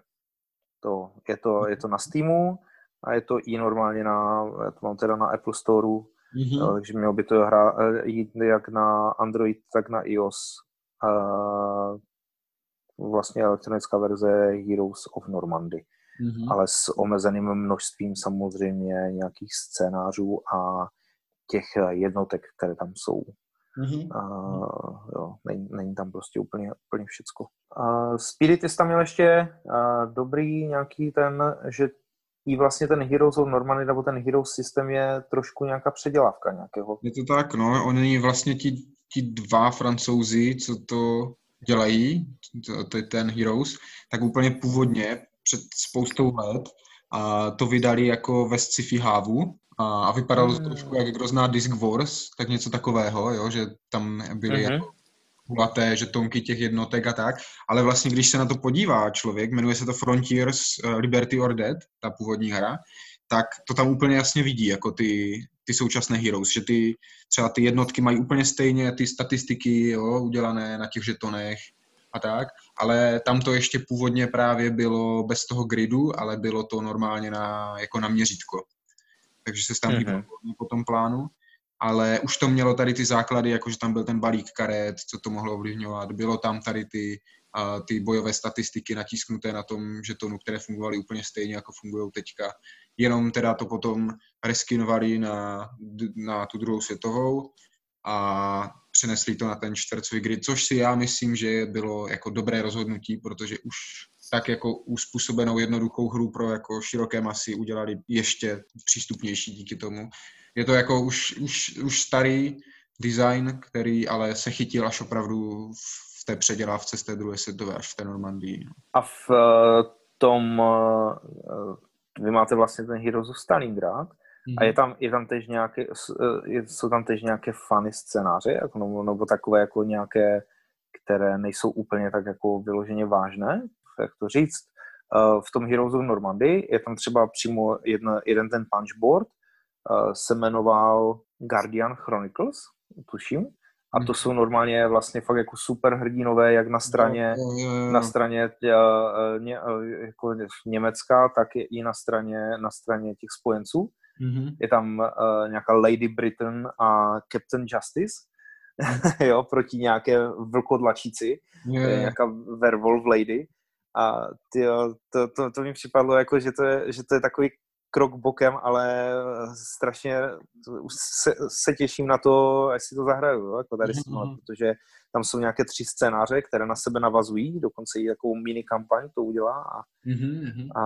To, je, to, je to na Steamu a je to i normálně na, já to mám teda na Apple Storeu, Mm-hmm. takže mělo by to hra, eh, jít jak na Android, tak na iOS. Uh, vlastně elektronická verze Heroes of Normandy. Mm-hmm. Ale s omezeným množstvím samozřejmě nějakých scénářů a těch jednotek, které tam jsou. Mm-hmm. Uh, jo, není, není tam prostě úplně, úplně všecko. Uh, Spirit tam měl ještě uh, dobrý nějaký ten, že i vlastně ten Heroes of Normandy nebo ten Heroes systém je trošku nějaká předělávka nějakého. Je to tak, no. Oni vlastně ti, ti dva francouzi, co to dělají, to, to je ten Heroes, tak úplně původně před spoustou let a to vydali jako ve sci-fi hávu. A, a vypadalo to trošku jak kdo zná Disc Wars, tak něco takového, jo, že tam byly mm-hmm. jako kulaté žetonky těch jednotek a tak, ale vlastně když se na to podívá člověk, jmenuje se to Frontiers uh, Liberty or Dead, ta původní hra, tak to tam úplně jasně vidí, jako ty, ty současné Heroes, že ty třeba ty jednotky mají úplně stejně ty statistiky jo, udělané na těch žetonech a tak, ale tam to ještě původně právě bylo bez toho gridu, ale bylo to normálně na, jako na měřítko. Takže se tam mm-hmm. po tom plánu ale už to mělo tady ty základy, jakože tam byl ten balík karet, co to mohlo ovlivňovat. Bylo tam tady ty, uh, ty bojové statistiky natisknuté na tom žetonu, které fungovaly úplně stejně, jako fungují teďka. Jenom teda to potom reskinovali na, na tu druhou světovou a přenesli to na ten čtvercový grid, což si já myslím, že bylo jako dobré rozhodnutí, protože už tak jako uspůsobenou jednoduchou hru pro jako široké masy udělali ještě přístupnější díky tomu je to jako už, už, už starý design, který ale se chytil až opravdu v té předělávce z té druhé světové, až v té Normandii. No. A v uh, tom, uh, vy máte vlastně ten Heroes of Stalingrad. A je tam, je tam tež nějaké, jsou tam tež nějaké funny scénáře, jako, nebo, nebo takové jako nějaké, které nejsou úplně tak jako vyloženě vážné, jak to říct. Uh, v tom Heroes of Normandy je tam třeba přímo jedna, jeden ten punchboard, Eh, se jmenoval Guardian Chronicles, tuším. A to jsou normálně vlastně fakt jako super hrdinové, jak na straně, na straně tě, eh, ně, eh, jako Německa, tak i na straně, na straně těch spojenců. Mm-hmm. Je tam uh, nějaká Lady Britain a Captain Justice, jo, proti nějaké vlkodlačíci, yeah. nějaká werewolf lady. A tyjo, to, to, to mi připadlo jako, že to je, že to je takový krok bokem, ale strašně se, se těším na to, až si to zahraju, jo, jako tady mm-hmm. protože tam jsou nějaké tři scénáře, které na sebe navazují, dokonce i takovou mini kampaň to udělá a, mm-hmm. a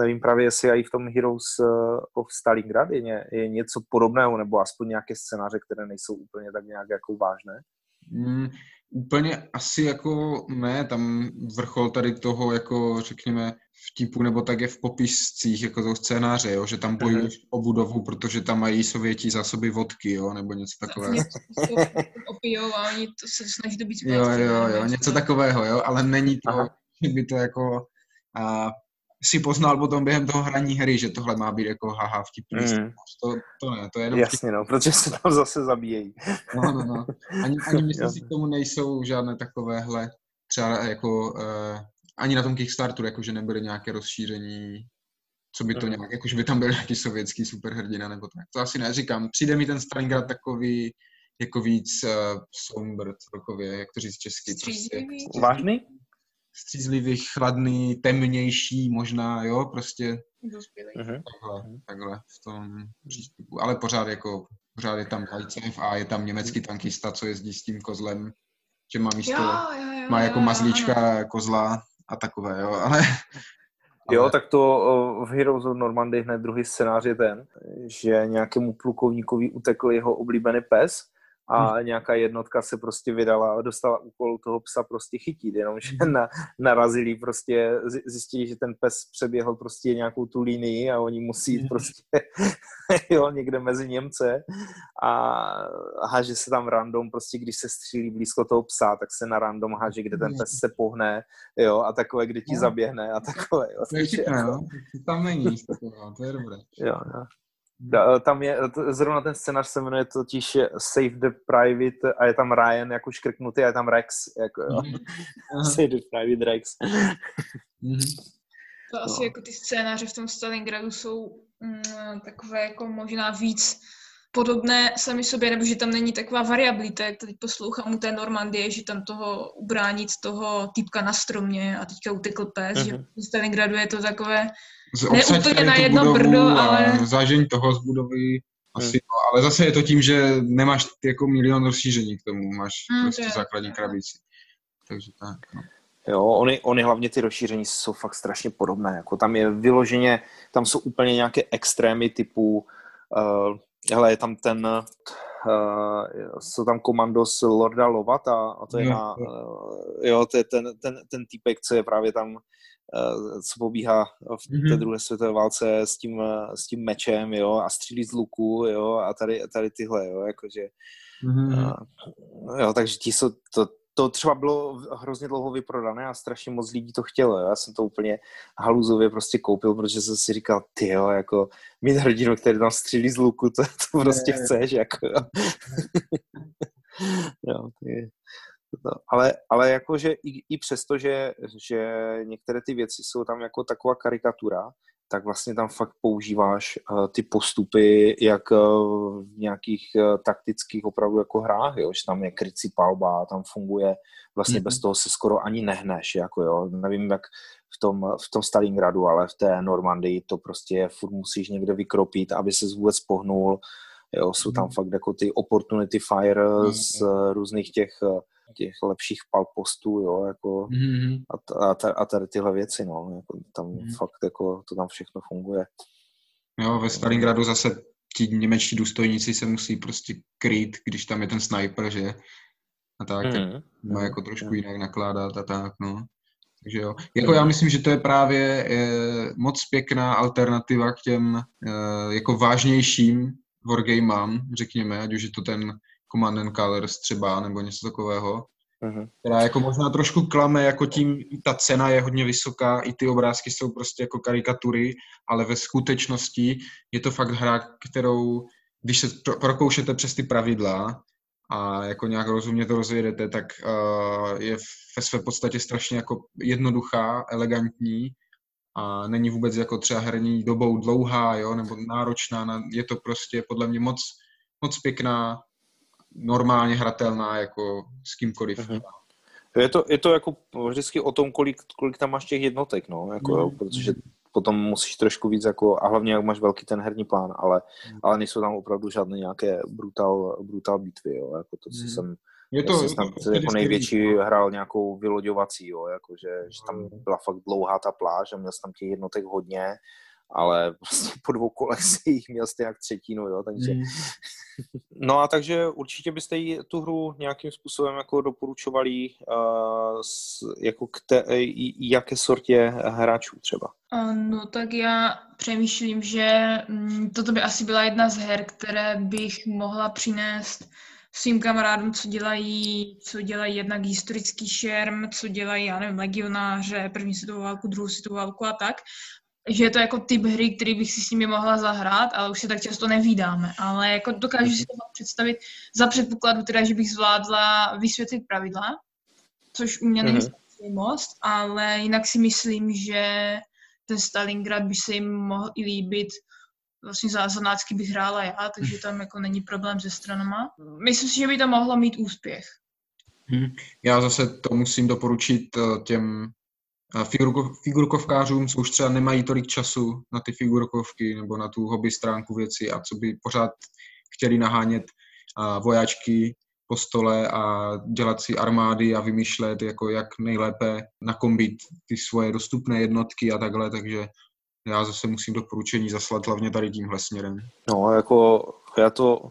nevím právě, jestli i v tom Heroes eh, of Stalingrad je, ně, je něco podobného, nebo aspoň nějaké scénáře, které nejsou úplně tak nějak jako vážné. Mm, úplně asi jako ne, tam vrchol tady toho, jako řekněme, vtipu nebo tak je v popiscích jako toho scénáře, jo, že tam bojuješ o budovu, protože tam mají sovětí zásoby vodky, jo, nebo něco takového. Opijou a oni to se snaží to být Jo, jo, jo, něco takového, jo, ale není to, že by to jako a, si poznal potom během toho hraní hry, že tohle má být jako haha vtipný mm. to, to ne, to je jenom Jasně, vtipný. no, protože se tam zase zabíjejí. No, no, no. Ani, ani myslím si, k tomu nejsou žádné takovéhle třeba jako uh, ani na tom Kickstarteru, jakože nebyly nějaké rozšíření, co by to mm. nějak, jakože by tam byl nějaký sovětský superhrdina nebo tak. To asi neříkám. Přijde mi ten Stalingrad takový jako víc uh, somber celkově, jak to říct česky. Prostě, Vážný? Střízlivý, chladný, temnější možná, jo, prostě uh-huh. takhle, takhle v tom přístupu. Ale pořád jako, pořád je tam Zajcev a je tam německý tankista, co jezdí s tím kozlem, že má místo, jo, jo, jo, má jako mazlíčka jo, kozla a takové, jo, ale... Jo, tak to v Heroes of Normandy hned druhý scénář je ten, že nějakému plukovníkovi utekl jeho oblíbený pes a hmm. nějaká jednotka se prostě vydala a dostala úkol toho psa prostě chytit, jenomže hmm. na, narazili prostě, zjistili, že ten pes přeběhl prostě nějakou tu linii a oni musí jít hmm. prostě jo, někde mezi Němce a háže se tam random, prostě když se střílí blízko toho psa, tak se na random háže, kde ten pes se pohne, jo, a takové, kde ti zaběhne a takové, jo. To je vtipné, jako... Tam není, to je dobré. Jo, jo. Eh, tam je, zrovna ten scénář se jmenuje totiž Save the Private a je tam Ryan jako škrknutý a je tam Rex, jako jo. Mm-hmm. Save the Private Rex. mm-hmm. To no. asi jako ty scénáře v tom Stalingradu jsou mm, takové jako možná víc podobné sami sobě, nebo že tam není taková variabilita, jak teď poslouchám u té Normandie, že tam toho ubránit toho typka na stromě a teďka utekl pes, uh-huh. že mhm. v Stalingradu je to takové ne úplně na jedno brdo, ale... Zážení toho z budovy Asi, hmm. no, ale zase je to tím, že nemáš jako milion rozšíření k tomu, máš hmm, prostě základní krabici. Takže tak, no. Jo, oni, oni hlavně ty rozšíření jsou fakt strašně podobné. Jako tam je vyloženě, tam jsou úplně nějaké extrémy typu, uh, hele, je tam ten, uh, jsou tam komandos Lorda Lovata a to je no, na, uh, jo, to je ten, ten, ten týpek, co je právě tam, uh, co pobíhá v té mm-hmm. druhé světové válce s tím, s tím mečem, jo, a střílí z luku, jo, a tady, tady tyhle, jo, jakože, mm-hmm. uh, jo, takže ti jsou, to, to třeba bylo hrozně dlouho vyprodané a strašně moc lidí to chtělo. Já jsem to úplně haluzově prostě koupil, protože jsem si říkal, ty jo, jako mít hrdinu, který tam střílí z luku, to, to prostě chceš, jako jo. jo to, ale, ale jakože i, i přesto, že, že některé ty věci jsou tam jako taková karikatura, tak vlastně tam fakt používáš uh, ty postupy, jak uh, v nějakých uh, taktických opravdu jako hrách, jo? že tam je krycí palba, tam funguje, vlastně mm-hmm. bez toho se skoro ani nehneš, jako jo, nevím jak v tom, v tom Stalingradu, ale v té Normandii to prostě furt musíš někde vykropit, aby se vůbec pohnul, jo, jsou tam mm-hmm. fakt jako ty opportunity fire mm-hmm. z různých těch těch lepších palpostů, jo, jako mm-hmm. a, a, a tady tyhle věci, no, jako tam mm-hmm. fakt jako to tam všechno funguje. Jo, ve Stalingradu zase ti němečtí důstojníci se musí prostě krýt, když tam je ten sniper, že? A tak, mm-hmm. má jako trošku mm-hmm. jinak nakládat a tak, no. Takže jo. Jako já myslím, že to je právě je, moc pěkná alternativa k těm e, jako vážnějším wargamám, řekněme, ať už je to ten Command and Colors třeba, nebo něco takového, uh-huh. která jako možná trošku klame, jako tím ta cena je hodně vysoká, i ty obrázky jsou prostě jako karikatury, ale ve skutečnosti je to fakt hra, kterou, když se prokoušete přes ty pravidla a jako nějak rozumně to rozjedete, tak uh, je ve své podstatě strašně jako jednoduchá, elegantní a není vůbec jako třeba herní dobou dlouhá, jo, nebo náročná, je to prostě podle mě moc, moc pěkná normálně hratelná jako s kýmkoliv. Uh-huh. Je to, je to jako vždycky o tom, kolik, kolik tam máš těch jednotek, no, jako, mm. protože potom musíš trošku víc, jako, a hlavně jak máš velký ten herní plán, ale, mm. ale nejsou tam opravdu žádné nějaké brutal, brutal bitvy, jo, jako to, co mm. jsem je to, jsem tam to jako největší hrál nějakou vyloďovací, jo, jako, že, že tam byla fakt dlouhá ta pláž a měl jsem tam těch jednotek hodně ale vlastně po dvou kolech si jich měl stejně jak třetinu, jo, takže... Mm. No a takže určitě byste jí tu hru nějakým způsobem jako doporučovali uh, s, jako k te, jaké sortě hráčů třeba? No tak já přemýšlím, že mm, toto by asi byla jedna z her, které bych mohla přinést svým kamarádům, co dělají, co dělají jednak historický šerm, co dělají, já nevím, legionáře, první světovou válku, druhou světovou válku a tak že je to jako typ hry, který bych si s nimi mohla zahrát, ale už se tak často nevídáme. Ale jako dokážu si to představit za předpokladu teda, že bych zvládla vysvětlit pravidla, což u mě není mm-hmm. moc, ale jinak si myslím, že ten Stalingrad by se jim mohl i líbit. Vlastně za zanácky bych hrála já, takže tam jako není problém se stranama. Myslím si, že by to mohlo mít úspěch. Hmm. Já zase to musím doporučit eh, těm figurkovkářům, co už třeba nemají tolik času na ty figurkovky nebo na tu hobby stránku věci a co by pořád chtěli nahánět vojáčky po stole a dělat si armády a vymýšlet, jako jak nejlépe nakombit ty svoje dostupné jednotky a takhle, takže já zase musím doporučení zaslat hlavně tady tímhle směrem. No, jako já to,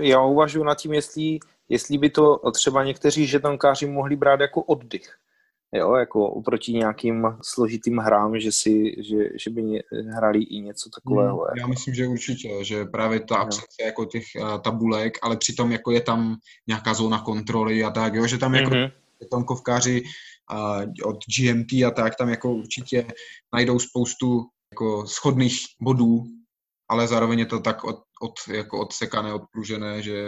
já uvažuji nad tím, jestli, jestli by to třeba někteří žetonkáři mohli brát jako oddych jo, jako oproti nějakým složitým hrám, že si, že, že by hrali i něco takového. Hmm, já jako. myslím, že určitě, že právě ta absence jako těch uh, tabulek, ale přitom jako je tam nějaká zóna kontroly a tak, jo, že tam jako mm-hmm. tonkovkáři uh, od GMT a tak, tam jako určitě najdou spoustu jako schodných bodů, ale zároveň je to tak od, od, jako odsekané, odpružené, že,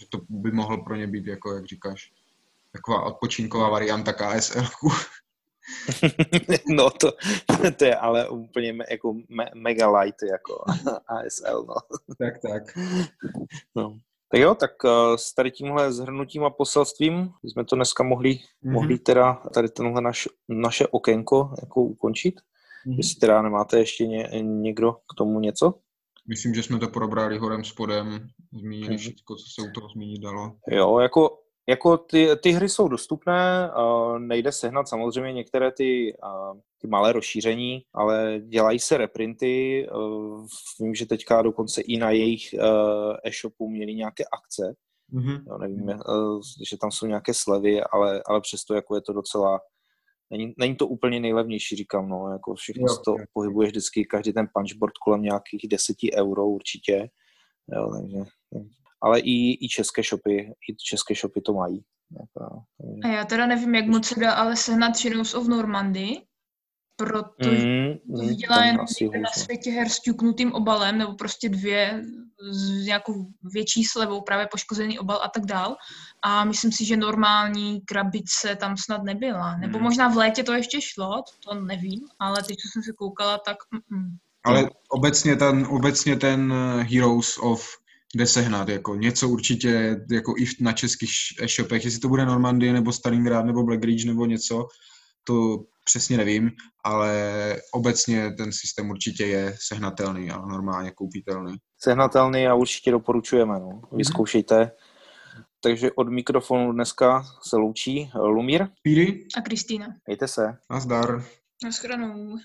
že to by mohlo pro ně být, jako jak říkáš taková odpočinková varianta KSL. no to, to je ale úplně me, jako me, mega light jako ASL, no. Tak, tak. No. Tak jo, tak uh, s tady tímhle zhrnutím a poselstvím jsme to dneska mohli, mm-hmm. mohli teda tady tenhle naš, naše okénko jako ukončit. Mm-hmm. Jestli teda nemáte ještě ně, někdo k tomu něco? Myslím, že jsme to probrali horem spodem, zmínili mm. všechno, co se u toho zmínit dalo. Jo, jako, jako ty, ty hry jsou dostupné, nejde sehnat samozřejmě některé ty, ty malé rozšíření, ale dělají se reprinty. Vím, že teďka dokonce i na jejich uh, e-shopu měli nějaké akce. Mm-hmm. Jo, nevím, uh, že tam jsou nějaké slevy, ale, ale přesto jako je to docela Není, není to úplně nejlevnější, říkám, no, jako všechno jo, to jo. pohybuje vždycky, každý ten punchboard kolem nějakých deseti euro určitě, jo, takže, ale i, i české shopy, i české shopy to mají. Jako. A já teda nevím, jak moc se dá ale sehnat Shadows of Normandy, protože mm, to vydělá jen na světě her s ťuknutým obalem, nebo prostě dvě s nějakou větší slevou, právě poškozený obal a tak dál. A myslím si, že normální krabice tam snad nebyla. Nebo mm. možná v létě to ještě šlo, to nevím, ale teď, co jsem se koukala, tak... Mm, ale obecně ten, obecně ten eh, Heroes of jde sehnat, jako něco určitě, jako i na českých e-shopech, jestli to bude Normandie, nebo Stalingrad, nebo Black Ridge, nebo něco, to přesně nevím, ale obecně ten systém určitě je sehnatelný a normálně koupitelný. Sehnatelný a určitě doporučujeme, no. Vyzkoušejte. Mm-hmm. Takže od mikrofonu dneska se loučí Lumír. Píry. A Kristýna. Mějte se. Nazdar. Naschranou.